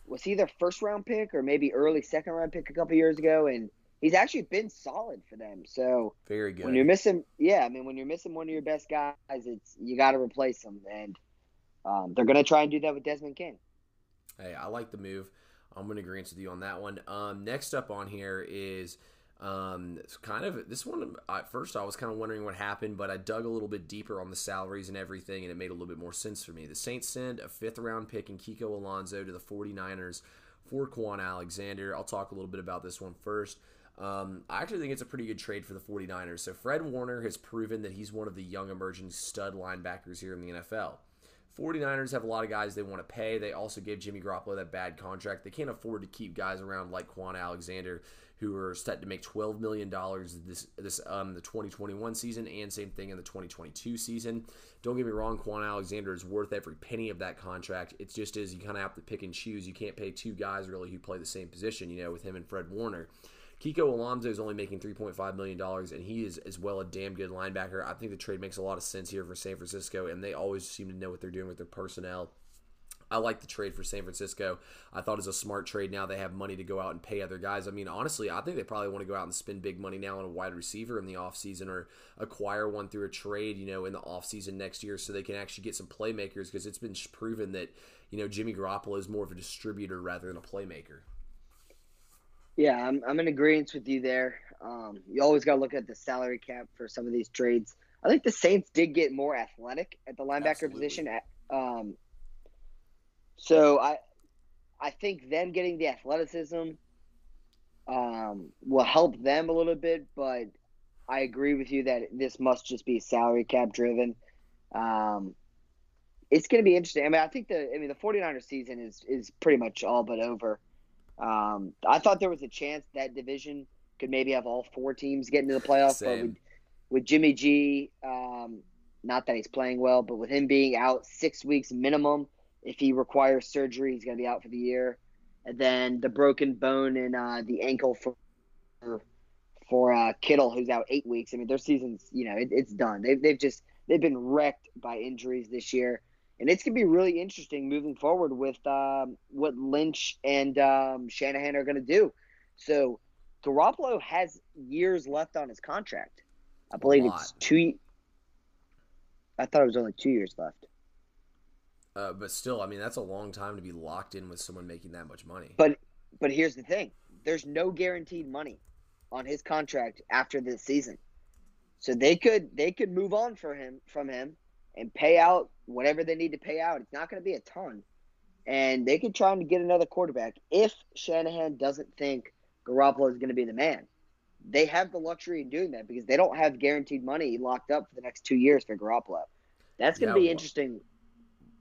[SPEAKER 2] was he their first round pick or maybe early second round pick a couple years ago, and he's actually been solid for them. So
[SPEAKER 1] very good.
[SPEAKER 2] When you're missing, yeah, I mean, when you're missing one of your best guys, it's you got to replace them, and um, they're gonna try and do that with Desmond King.
[SPEAKER 1] Hey, I like the move. I'm gonna agree with you on that one. Um, next up on here is um, kind of this one. At first, I was kind of wondering what happened, but I dug a little bit deeper on the salaries and everything, and it made a little bit more sense for me. The Saints send a fifth round pick in Kiko Alonso to the 49ers for Kwon Alexander. I'll talk a little bit about this one first. Um, I actually think it's a pretty good trade for the 49ers. So, Fred Warner has proven that he's one of the young emerging stud linebackers here in the NFL. 49ers have a lot of guys they want to pay. They also gave Jimmy Garoppolo that bad contract. They can't afford to keep guys around like Kwon Alexander, who are set to make $12 million this this um the 2021 season and same thing in the 2022 season. Don't get me wrong, Kwon Alexander is worth every penny of that contract. It's just as you kind of have to pick and choose. You can't pay two guys really who play the same position, you know, with him and Fred Warner. Kiko Alonso is only making $3.5 million, and he is as well a damn good linebacker. I think the trade makes a lot of sense here for San Francisco, and they always seem to know what they're doing with their personnel. I like the trade for San Francisco. I thought it was a smart trade. Now they have money to go out and pay other guys. I mean, honestly, I think they probably want to go out and spend big money now on a wide receiver in the offseason or acquire one through a trade, you know, in the offseason next year so they can actually get some playmakers because it's been proven that, you know, Jimmy Garoppolo is more of a distributor rather than a playmaker.
[SPEAKER 2] Yeah, I'm, I'm in agreement with you there. Um, you always got to look at the salary cap for some of these trades. I think the Saints did get more athletic at the linebacker Absolutely. position. At, um, so I, I think them getting the athleticism um, will help them a little bit, but I agree with you that this must just be salary cap driven. Um, it's going to be interesting. I mean, I think the I mean the 49ers season is is pretty much all but over. Um, I thought there was a chance that division could maybe have all four teams get into the playoffs, Same. but with, with Jimmy G, um, not that he's playing well, but with him being out six weeks minimum, if he requires surgery, he's going to be out for the year. And then the broken bone in uh, the ankle for for uh, Kittle, who's out eight weeks. I mean, their season's you know it, it's done. They've they've just they've been wrecked by injuries this year and it's gonna be really interesting moving forward with um, what Lynch and um, Shanahan are gonna do. So Garoppolo has years left on his contract. I believe it's two. I thought it was only two years left.
[SPEAKER 1] Uh, but still, I mean, that's a long time to be locked in with someone making that much money.
[SPEAKER 2] But but here's the thing: there's no guaranteed money on his contract after this season, so they could they could move on for him from him and pay out whatever they need to pay out. It's not going to be a ton. And they could try and get another quarterback if Shanahan doesn't think Garoppolo is going to be the man. They have the luxury of doing that because they don't have guaranteed money locked up for the next two years for Garoppolo. That's going to yeah, be well, interesting.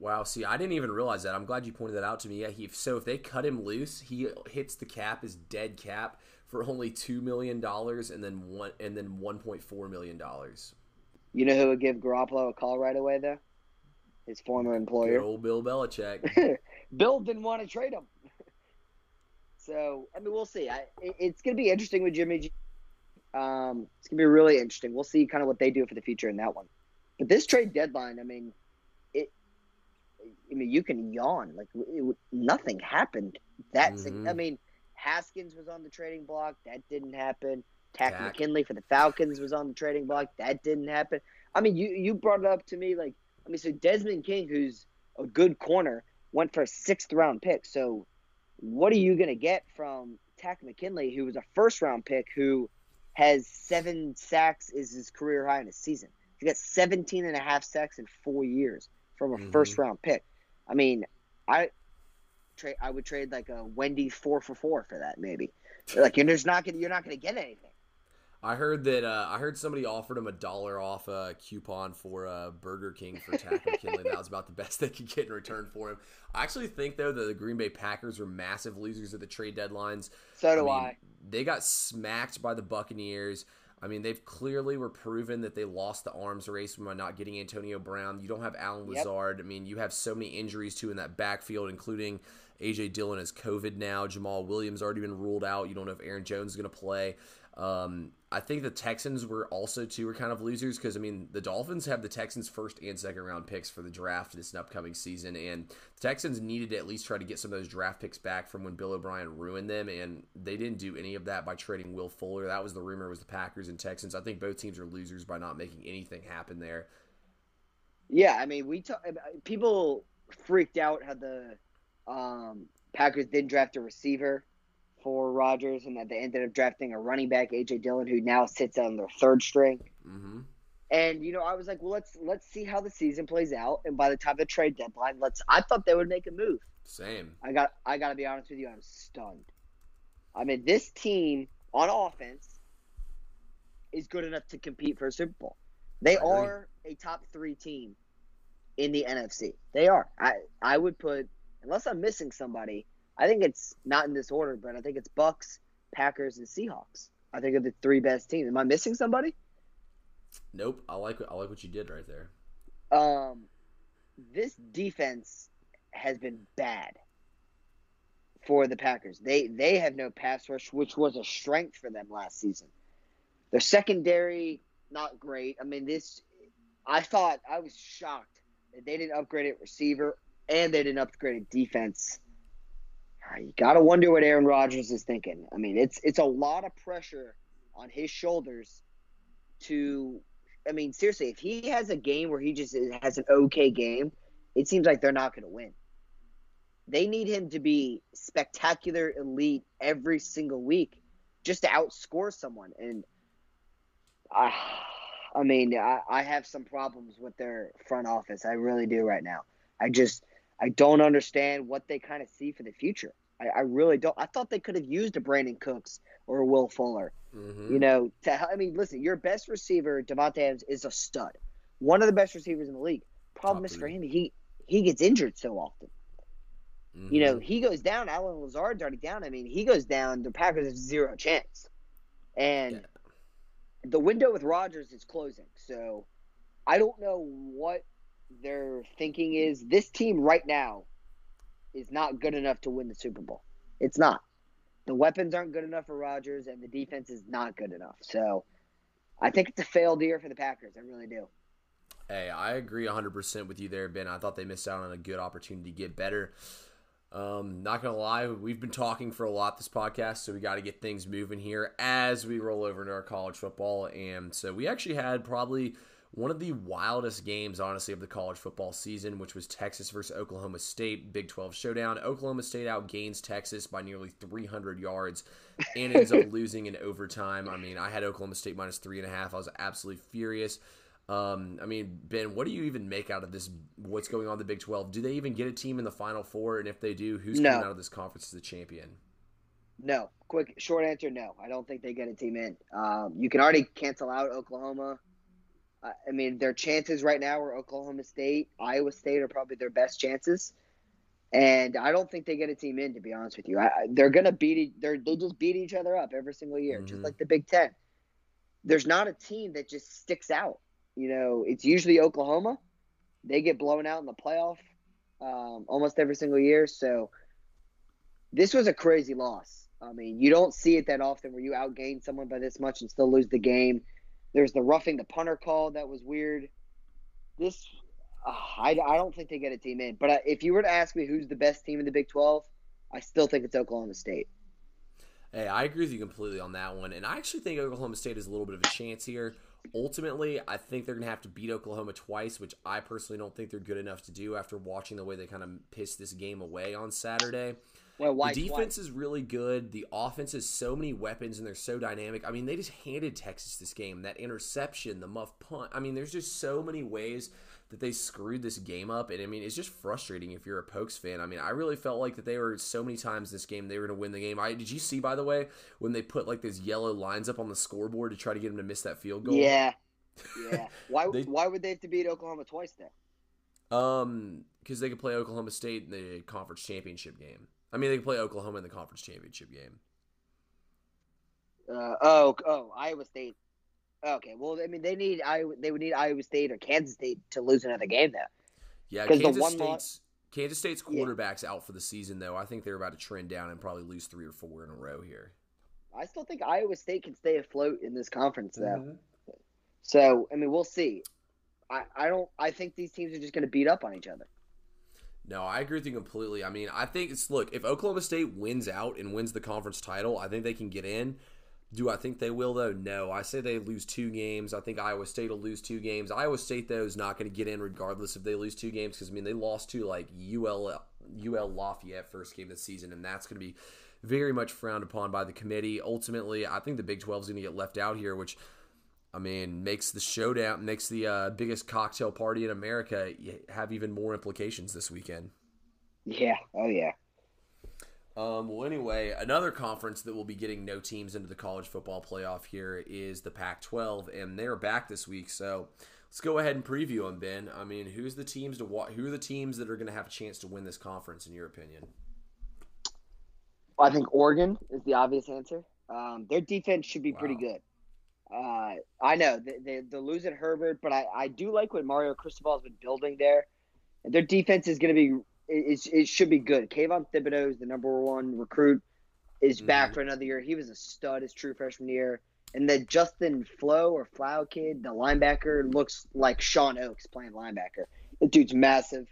[SPEAKER 1] Wow, see, I didn't even realize that. I'm glad you pointed that out to me. Yeah, he so if they cut him loose, he hits the cap, his dead cap, for only two million dollars, and then one and then one point four million dollars.
[SPEAKER 2] You know who would give Garoppolo a call right away, though? His former employer.
[SPEAKER 1] Good old Bill Belichick. [laughs]
[SPEAKER 2] Bill didn't want to trade him. [laughs] so, I mean, we'll see. I, it, it's going to be interesting with Jimmy G. Um, it's going to be really interesting. We'll see kind of what they do for the future in that one. But this trade deadline, I mean, it. I mean, you can yawn like it, nothing happened. That's mm-hmm. I mean, Haskins was on the trading block. That didn't happen. Takk McKinley for the Falcons was on the trading block. That didn't happen. I mean, you you brought it up to me like I mean, so Desmond King, who's a good corner, went for a sixth round pick. So, what are you going to get from Takk McKinley, who was a first round pick, who has seven sacks, is his career high in a season? He got 17 and a half sacks in four years from a mm-hmm. first round pick. I mean, I trade I would trade like a Wendy's four for four for that maybe. Like you're just not gonna you're not gonna get anything.
[SPEAKER 1] I heard that uh, I heard somebody offered him a dollar off a coupon for uh, Burger King for Takk McKinley. That was about the best they could get in return for him. I actually think though that the Green Bay Packers were massive losers at the trade deadlines.
[SPEAKER 2] So do I. Mean,
[SPEAKER 1] I. They got smacked by the Buccaneers. I mean, they've clearly were proven that they lost the arms race by not getting Antonio Brown. You don't have Allen Lazard. Yep. I mean, you have so many injuries too in that backfield, including AJ Dillon has COVID now. Jamaal Williams already been ruled out. You don't know if Aaron Jones is going to play. Um, I think the Texans were also too were kind of losers because I mean the Dolphins have the Texans first and second round picks for the draft this upcoming season, and the Texans needed to at least try to get some of those draft picks back from when Bill O'Brien ruined them, and they didn't do any of that by trading Will Fuller. That was the rumor was the Packers and Texans. I think both teams are losers by not making anything happen there.
[SPEAKER 2] Yeah, I mean we t- people freaked out how the um, Packers didn't draft a receiver for Rodgers, and that they ended up drafting a running back, AJ Dillon, who now sits on their third string. Mm-hmm. And you know, I was like, well, let's let's see how the season plays out, and by the time the trade deadline, let's. I thought they would make a move.
[SPEAKER 1] Same.
[SPEAKER 2] I got. I got to be honest with you. I'm stunned. I mean, this team on offense is good enough to compete for a Super Bowl. They are a top three team in the NFC. They are. I I would put unless I'm missing somebody. I think it's not in this order, but I think it's Bucks, Packers, and Seahawks. I think are the three best teams. Am I missing somebody?
[SPEAKER 1] Nope. I like I like what you did right there.
[SPEAKER 2] Um, this defense has been bad for the Packers. They they have no pass rush, which was a strength for them last season. Their secondary not great. I mean, this I thought I was shocked that they didn't upgrade at receiver and they didn't upgrade defense. Ah, you gotta wonder what Aaron Rodgers is thinking. I mean, it's it's a lot of pressure on his shoulders to. I mean, seriously, if he has a game where he just has an okay game, it seems like they're not going to win. They need him to be spectacular, elite every single week, just to outscore someone. And I, I mean, I, I have some problems with their front office. I really do right now. I just I don't understand what they kind of see for the future. I, I really don't. I thought they could have used a Brandin Cooks or a Will Fuller. Mm-hmm. You know, to I mean, listen, your best receiver, Davante Adams, is a stud, one of the best receivers in the league. Problem Top is for him, he he gets injured so often. Mm-hmm. You know, he goes down. Allen Lazard's already down. I mean, he goes down. The Packers have zero chance, and yeah. the window with Rodgers is closing. So, I don't know what their thinking is this team right now is not good enough to win the Super Bowl. It's not. The weapons aren't good enough for Rodgers, and the defense is not good enough. So I think it's a failed year for the Packers. I really do.
[SPEAKER 1] Hey, I agree 100% with you there, Ben. I thought they missed out on a good opportunity to get better. Um, not gonna lie, we've been talking for a lot this podcast, so we got to get things moving here as we roll over into our college football. And so we actually had probably one of the wildest games, honestly, of the college football season, which was Texas versus Oklahoma State, Big 12 showdown. Oklahoma State outgains Texas by nearly 300 yards and ends up [laughs] losing in overtime. I mean, I had Oklahoma State minus three and a half. I was absolutely furious. Um, I mean, Ben, what do you even make out of this? What's going on in the Big 12? Do they even get a team in the Final Four? And if they do, who's no. coming out of this conference as the champion?
[SPEAKER 2] No. Quick, short answer no. I don't think they get a team in. Um, you can already cancel out Oklahoma I mean, their chances right now are Oklahoma State, Iowa State are probably their best chances, and I don't think they get a team in. To be honest with you, I, they're gonna beat. They they just beat each other up every single year, mm-hmm. just like the Big Ten. There's not a team that just sticks out. You know, it's usually Oklahoma. They get blown out in the playoff um, almost every single year. So this was a crazy loss. I mean, you don't see it that often where you outgain someone by this much and still lose the game. There's the roughing the punter call that was weird. This, uh, I, I don't think they get a team in. But uh, if you were to ask me who's the best team in the Big 12, I still think it's Oklahoma State.
[SPEAKER 1] Hey, I agree with you completely on that one. And I actually think Oklahoma State has a little bit of a chance here. Ultimately, I think they're going to have to beat Oklahoma twice, which I personally don't think they're good enough to do after watching the way they kind of pissed this game away on Saturday. Well, why, the defense why? is really good. The offense has so many weapons and they're so dynamic. I mean, they just handed Texas this game. That interception, the muff punt. I mean, there's just so many ways that they screwed this game up. And I mean, it's just frustrating if you're a Pokes fan. I mean, I really felt like that they were so many times this game they were going to win the game. I did you see by the way when they put like those yellow lines up on the scoreboard to try to get them to miss that field goal?
[SPEAKER 2] Yeah, [laughs] yeah. Why? they, why would they have to beat Oklahoma twice then?
[SPEAKER 1] Um, because they could play Oklahoma State in the conference championship game. I mean, they can play Oklahoma in the conference championship game.
[SPEAKER 2] Uh, oh, oh, Iowa State. Okay, well, I mean, they need Iowa. They would need Iowa State or Kansas State to lose another game there.
[SPEAKER 1] Yeah, Kansas the one State's loss, Kansas State's quarterbacks yeah. out for the season, though. I think they're about to trend down and probably lose three or four in a row here.
[SPEAKER 2] I still think Iowa State can stay afloat in this conference, though. Mm-hmm. So, I mean, we'll see. I, I don't. I think these teams are just going to beat up on each other.
[SPEAKER 1] No, I agree with you completely. I mean, I think it's look, if Oklahoma State wins out and wins the conference title, I think they can get in. Do I think they will though? No. I say they lose two games. I think Iowa State will lose two games. Iowa State though is not going to get in regardless if they lose two games because I mean they lost to like UL UL Lafayette first game of the season and that's going to be very much frowned upon by the committee. Ultimately, I think the Big 12 is going to get left out here, which I mean, makes the showdown, makes the uh, biggest cocktail party in America have even more implications this weekend.
[SPEAKER 2] Yeah. Oh, yeah.
[SPEAKER 1] Um, well, anyway, another conference that will be getting no teams into the college football playoff here is the Pac 12, and they're back this week. So let's go ahead and preview them, Ben. I mean, who's the teams to what? Who are the teams that are going to have a chance to win this conference, in your opinion?
[SPEAKER 2] I think Oregon is the obvious answer. Um, their defense should be wow. pretty good. Uh, I know they, they, they're losing Herbert, but I, I do like what Mario Cristobal has been building there. Their defense is going to be it, it should be good. Kayvon Thibodeaux is the number one recruit. Is back mm-hmm. for another year. He was a stud his true freshman year. And then Justin Flo or Flow kid, the linebacker, looks like Sean Oaks playing linebacker. The dude's massive.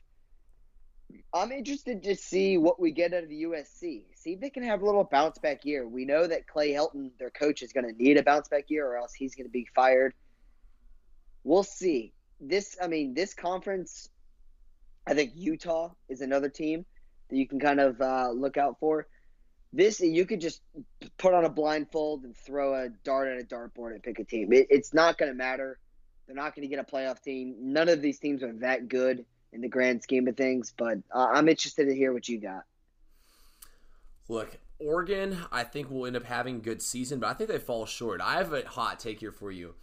[SPEAKER 2] I'm interested to see what we get out of the USC. See if they can have a little bounce back year. We know that Clay Helton, their coach, is going to need a bounce back year, or else he's going to be fired. We'll see. This, I mean, this conference. I think Utah is another team that you can kind of uh, look out for. This you could just put on a blindfold and throw a dart at a dartboard and pick a team. It, it's not going to matter. They're not going to get a playoff team. None of these teams are that good in the grand scheme of things. But uh, I'm interested to hear what you got.
[SPEAKER 1] Look, Oregon, I think will end up having a good season, but I think they fall short. I have a hot take here for you.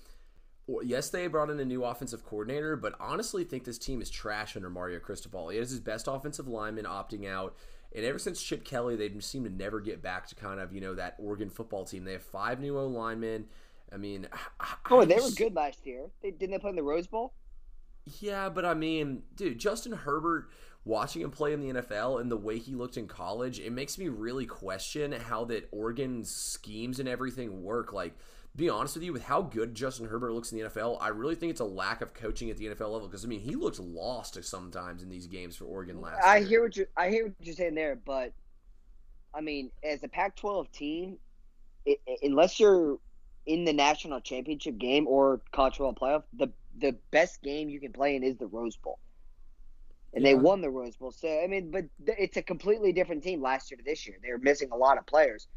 [SPEAKER 1] Yes, they brought in a new offensive coordinator, but honestly, think this team is trash under Mario Cristobal. He has his best offensive lineman opting out, and ever since Chip Kelly, they seem to never get back to kind of you know that Oregon football team. They have five new O linemen. I mean,
[SPEAKER 2] I, oh, they just, were good last year. They didn't they play in the Rose Bowl?
[SPEAKER 1] Yeah, but I mean, dude, Justin Herbert, watching him play in the NFL and the way he looked in college, it makes me really question how that Oregon schemes and everything work. Like, be honest with you, with how good Justin Herbert looks in the NFL, I really think it's a lack of coaching at the NFL level. Because I mean, he looks lost sometimes in these games for Oregon last.
[SPEAKER 2] I
[SPEAKER 1] year.
[SPEAKER 2] hear what you I hear what you're saying there, but I mean, as a Pac-12 team, it, unless you're in the national championship game or college football playoff, the the best game you can play in is the Rose Bowl. And yeah. they won the Rose Bowl. So I mean, but it's a completely different team last year to this year. They're missing a lot of players.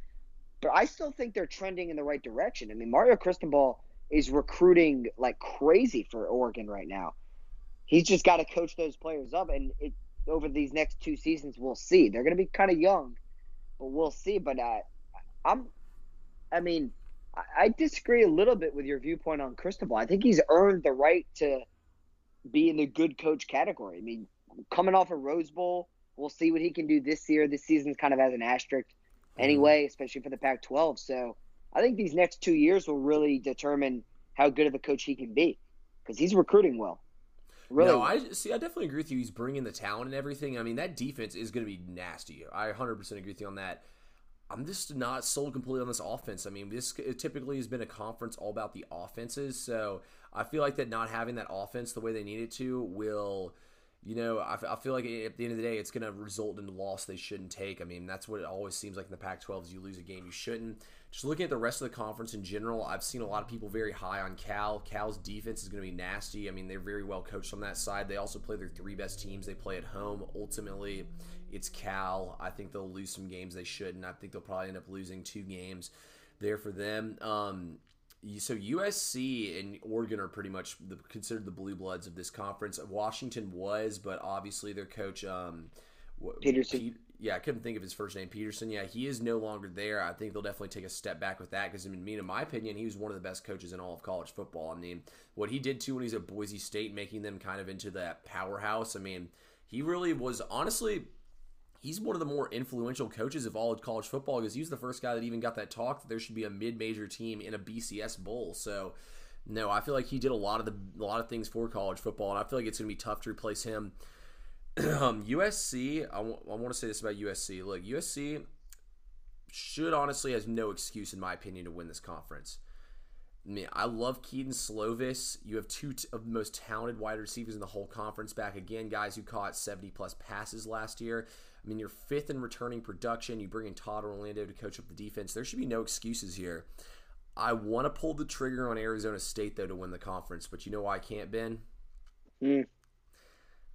[SPEAKER 2] But I still think they're trending in the right direction. I mean, Mario Cristobal is recruiting like crazy for Oregon right now. He's just got to coach those players up and it over these next two seasons we'll see. They're going to be kind of young, but we'll see. But uh, I'm I mean, I disagree a little bit with your viewpoint on Cristobal. I think he's earned the right to be in the good coach category. I mean, coming off a Rose Bowl, we'll see what he can do this year. This season's kind of as an asterisk mm-hmm. anyway, mm-hmm. especially for the Pac 12. So I think these next two years will really determine how good of a coach he can be because he's recruiting well.
[SPEAKER 1] Really? No, I see. I definitely agree with you. He's bringing the talent and everything. I mean, that defense is going to be nasty. I 100% agree with you on that. I'm just not sold completely on this offense. I mean, this typically has been a conference all about the offenses, so I feel like that not having that offense the way they need it to will, you know, I, I feel like at the end of the day, it's going to result in a loss they shouldn't take. I mean, that's what it always seems like in the Pac-12 is you lose a game you shouldn't. Just looking at the rest of the conference in general, I've seen a lot of people very high on Cal. Cal's defense is going to be nasty. I mean, they're very well coached on that side. They also play their three best teams. They play at home. Ultimately it's Cal. I think they'll lose some games they shouldn't. I think they'll probably end up losing two games there for them. Um, so USC and Oregon are pretty much the, considered the blue bloods of this conference. Washington was, but obviously their coach um,
[SPEAKER 2] Petersen. Pete,
[SPEAKER 1] yeah, I couldn't think of his first name, Petersen. Yeah, he is no longer there. I think they'll definitely take a step back with that because, I mean, in my opinion, he was one of the best coaches in all of college football. I mean, what he did too when he's at Boise State, making them kind of into that powerhouse. I mean, he really was honestly he's one of the more influential coaches of all of college football because he was the first guy that even got that talk that there should be a mid-major team in a BCS bowl. So, no, I feel like he did a lot of the a lot of things for college football, and I feel like it's going to be tough to replace him. [clears throat] um, USC, I, w- I want to say this about USC. Look, USC should honestly has no excuse, in my opinion, to win this conference. I mean, I love Kedon Slovis. You have two t- of the most talented wide receivers in the whole conference back again, guys who caught 70 plus passes last year. I mean, you're fifth in returning production. You bring in Todd Orlando to coach up the defense. There should be no excuses here. I want to pull the trigger on Arizona State, though, to win the conference, but you know why I can't, Ben?
[SPEAKER 2] Mm.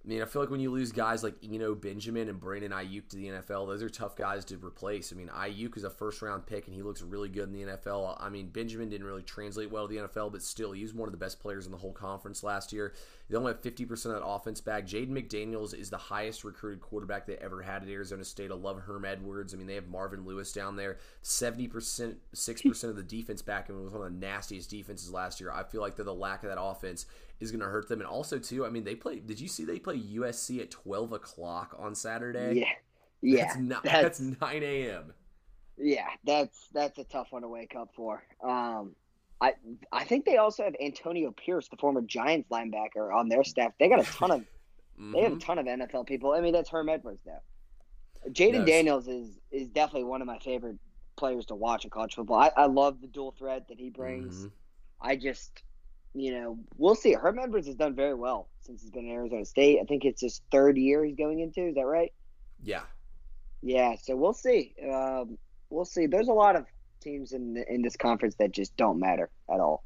[SPEAKER 1] I mean, I feel like when you lose guys like Eno Benjamin and Brandon Aiyuk to the NFL, those are tough guys to replace. I mean, Aiyuk is a first round pick and he looks really good in the NFL. I mean, Benjamin didn't really translate well to the NFL, but still, he was one of the best players in the whole conference last year. They only have 50% of that offense back. Jaden McDaniels is the highest recruited quarterback they ever had at Arizona State. I love Herm Edwards. I mean, they have Marvin Lewis down there. 70%, 6% of the defense back and it was one of the nastiest defenses last year. I feel like the lack of that offense is going to hurt them. And also, too, I mean, they play. Did you see they play USC at twelve o'clock on Saturday?
[SPEAKER 2] Yeah, yeah,
[SPEAKER 1] that's, not, that's, that's nine a.m.
[SPEAKER 2] Yeah, that's that's a tough one to wake up for. Um, I I think they also have Antonio Pierce, the former Giants linebacker, on their staff. They got a ton of mm-hmm. [laughs] they have a mm-hmm. ton of NFL people. I mean, that's Herm Edwards now. Jaden. Daniels is is definitely one of my favorite players to watch in college football. I, I love the dual threat that he brings. Mm-hmm. I just you know, we'll see. Herm Edwards has done very well since he's been in Arizona State. I think it's his third year he's going into. Is that right?
[SPEAKER 1] Yeah.
[SPEAKER 2] Yeah. So we'll see. Um, we'll see. There's a lot of teams in the, in this conference that just don't matter at all.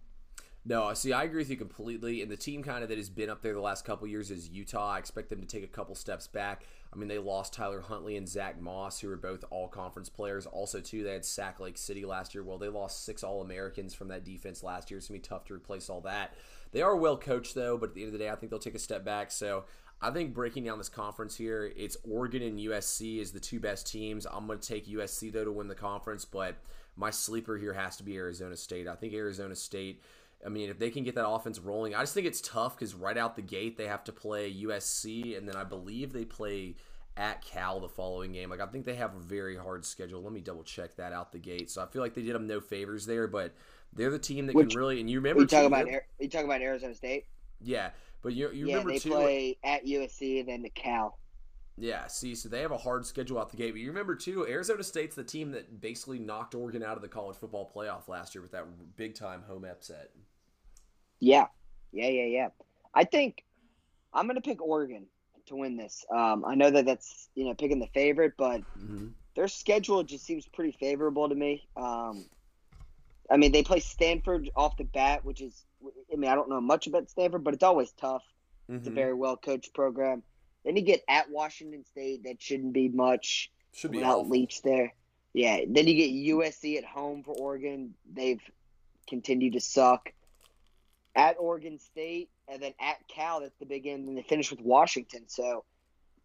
[SPEAKER 1] No, see, I agree with you completely. And the team kind of that has been up there the last couple years is Utah. I expect them to take a couple steps back. I mean, they lost Tyler Huntley and Zach Moss, who were both all conference players. Also, too, they had Sac Lake City last year. Well, they lost six All Americans from that defense last year. It's going to be tough to replace all that. They are well coached, though, but at the end of the day, I think they'll take a step back. So I think breaking down this conference here, it's Oregon and USC is the two best teams. I'm going to take USC, though, to win the conference, but my sleeper here has to be Arizona State. I think Arizona State I mean, if they can get that offense rolling, I just think it's tough because right out the gate they have to play USC, and then I believe they play at Cal the following game. Like I think they have a very hard schedule. Let me double check that out the gate. So I feel like they did them no favors there, but they're the team that Which, can really. And you remember
[SPEAKER 2] you talk about you talk about Arizona State.
[SPEAKER 1] Yeah, but you you
[SPEAKER 2] yeah,
[SPEAKER 1] remember
[SPEAKER 2] they
[SPEAKER 1] too,
[SPEAKER 2] play at USC and then the Cal.
[SPEAKER 1] Yeah, see, so they have a hard schedule out the gate. But you remember too, Arizona State's the team that basically knocked Oregon out of the college football playoff last year with that big time home upset.
[SPEAKER 2] Yeah, yeah, yeah, yeah. I think I'm gonna pick Oregon to win this. Um, I know that that's you know picking the favorite, but mm-hmm. their schedule just seems pretty favorable to me. Um, I mean, they play Stanford off the bat, which is I mean I don't know much about Stanford, but it's always tough. Mm-hmm. It's a mm-hmm. very well coached program. Then you get at Washington State, that shouldn't be much.
[SPEAKER 1] Should be
[SPEAKER 2] without Leach there. Yeah. Then you get USC at home for Oregon. They've continued to suck at Oregon State and then at Cal. That's the big end, and they finish with Washington. So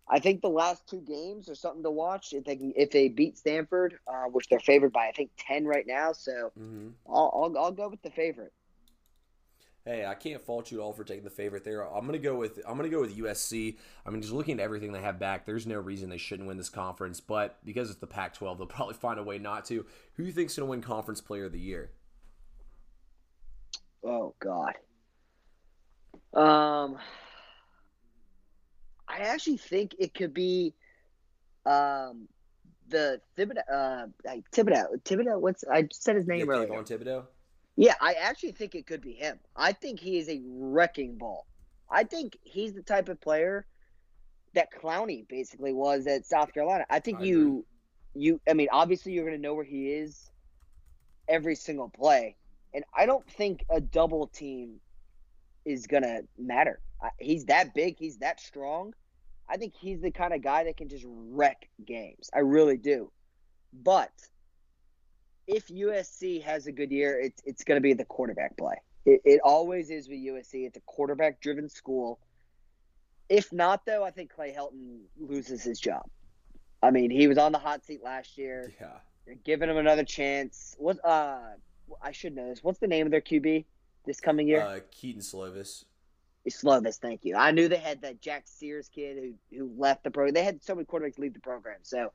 [SPEAKER 2] I think the last two games are something to watch if they can, if they beat Stanford, uh, which they're favored by I think ten right now. So mm-hmm. I'll, I'll I'll go with the favorite.
[SPEAKER 1] Hey, I can't fault you at all for taking the favorite there. I'm gonna go with I'm gonna go with USC. I mean, just looking at everything they have back, there's no reason they shouldn't win this conference. But because it's the Pac-12, they'll [laughs] probably find a way not to. Who do you think's gonna win Conference Player of the Year?
[SPEAKER 2] Oh God. Um, I actually think it could be, um, the Thibodeaux, uh, like Thibodeaux, Thibodeaux. What's I said his name yeah, earlier.
[SPEAKER 1] On Thibodeaux.
[SPEAKER 2] Yeah, I actually think it could be him. I think he is a wrecking ball. I think he's the type of player that Clowney basically was at South Carolina. I think I you, agree. you. I mean, obviously you're going to know where he is every single play, and I don't think a double team is gonna matter. He's that big. He's that strong. I think he's the kind of guy that can just wreck games. I really do. But if USC has a good year, it's it's going to be the quarterback play. It, it always is with USC. It's a quarterback driven school. If not, though, I think Clay Helton loses his job. I mean, he was on the hot seat last year.
[SPEAKER 1] Yeah.
[SPEAKER 2] They're giving him another chance. What uh I should know this. What's the name of their QB this coming year?
[SPEAKER 1] Uh, Kedon Slovis.
[SPEAKER 2] Slovis, thank you. I knew they had that Jack Sears kid who who left the program. They had so many quarterbacks leave the program, so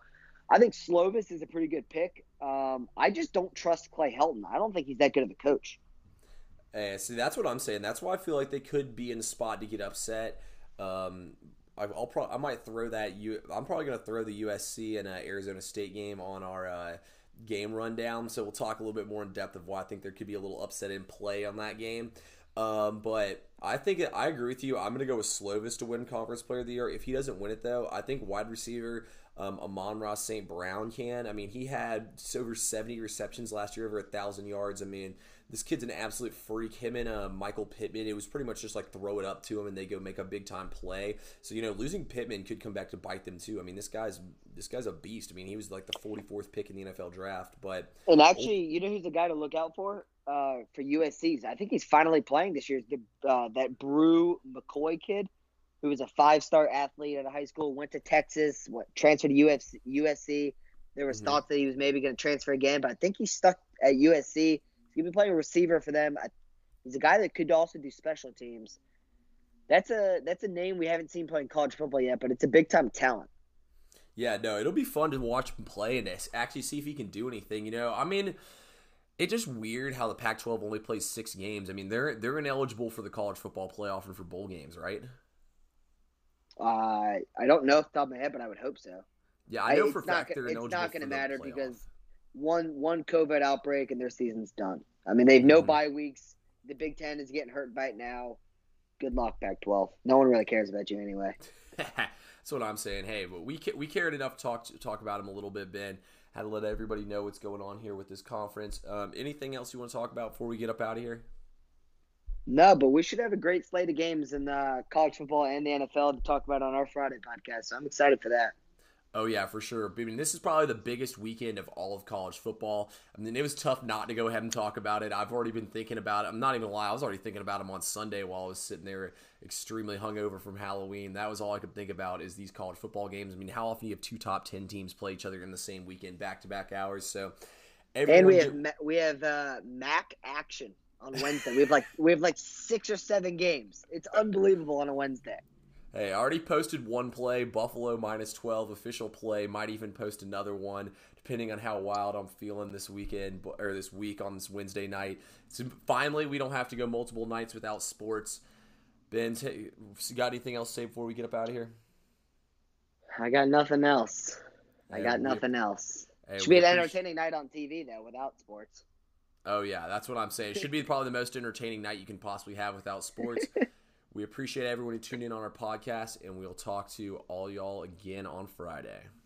[SPEAKER 2] I think Slovis is a pretty good pick. Um, I just don't trust Clay Helton. I don't think he's that good of a coach.
[SPEAKER 1] Hey, see, that's what I'm saying. That's why I feel like they could be in the spot to get upset. Um, I, will pro- I might throw that. U- I'm probably going to throw the USC and uh, Arizona State game on our uh, game rundown. So we'll talk a little bit more in depth of why I think there could be a little upset in play on that game. Um, but I think I agree with you. I'm going to go with Slovis to win Conference Player of the Year. If he doesn't win it, though, I think wide receiver um, Amon-Ra St. Brown can. I mean, he had over 70 receptions last year, over a thousand yards. I mean, this kid's an absolute freak. Him and uh, Michael Pittman, it was pretty much just like throw it up to him and they go make a big time play. So you know, losing Pittman could come back to bite them too. I mean, this guy's this guy's a beast. I mean, he was like the 44th pick in the NFL draft. But
[SPEAKER 2] and actually, you know who's the guy to look out for uh, for USC's? I think he's finally playing this year. The uh, that Bru McCoy kid who was a five star athlete at a high school, went to Texas, what, transferred to UFC, USC. There was mm-hmm. thoughts that he was maybe going to transfer again, but I think he's stuck at USC. He's been playing receiver for them. He's a guy that could also do special teams. that's a that's a name we haven't seen playing college football yet, but it's a big time talent.
[SPEAKER 1] Yeah, no, it'll be fun to watch him play and actually see if he can do anything. You know, I mean, it's just weird how the Pac-12 only plays six games. I mean, they're they're ineligible for the college football playoff and for bowl games, right?
[SPEAKER 2] Uh, I don't know off the top of my head, but I would hope so.
[SPEAKER 1] Yeah, I know
[SPEAKER 2] it's
[SPEAKER 1] for a
[SPEAKER 2] not,
[SPEAKER 1] fact they're
[SPEAKER 2] it's not going to matter because one one COVID outbreak and their season's done. I mean, they've no
[SPEAKER 1] Mhm.
[SPEAKER 2] bye weeks. The Big Ten is getting hurt right now. Good luck, Pac-12. No one really cares about you anyway. [laughs]
[SPEAKER 1] That's what I'm saying. Hey, but we ca- we cared enough to talk to talk about him a little bit, Ben. Had to let everybody know what's going on here with this conference. Um, anything else you want to talk about before we get up out of here?
[SPEAKER 2] No, but we should have a great slate of games in uh, college football and the NFL to talk about on our Friday podcast. So I'm excited for that.
[SPEAKER 1] Oh yeah, for sure. I mean, this is probably the biggest weekend of all of college football. I mean, it was tough not to go ahead and talk about it. I've already been thinking about it. I'm not even gonna lie. I was already thinking about them on Sunday while I was sitting there extremely hungover from Halloween. That was all I could think about is these college football games. I mean, how often do you have two top ten teams play each other in the same weekend, back to back hours? So,
[SPEAKER 2] And we have we have uh, MAC action on Wednesday. We have like we have like six or seven games. It's unbelievable on a Wednesday.
[SPEAKER 1] Hey, I already posted one play, Buffalo minus 12 official play. Might even post another one, depending on how wild I'm feeling this weekend or this week on this Wednesday night. So finally, we don't have to go multiple nights without sports. Ben, t- got anything else to say before we get up out of here?
[SPEAKER 2] I got nothing else. I got nothing else.
[SPEAKER 1] hey,
[SPEAKER 2] Should be an entertaining night on TV though, without sports.
[SPEAKER 1] Oh yeah, that's what I'm saying. It should be probably the most entertaining night you can possibly have without sports. [laughs] we appreciate everyone who tuned in on our podcast, and we'll talk to all y'all again on Friday.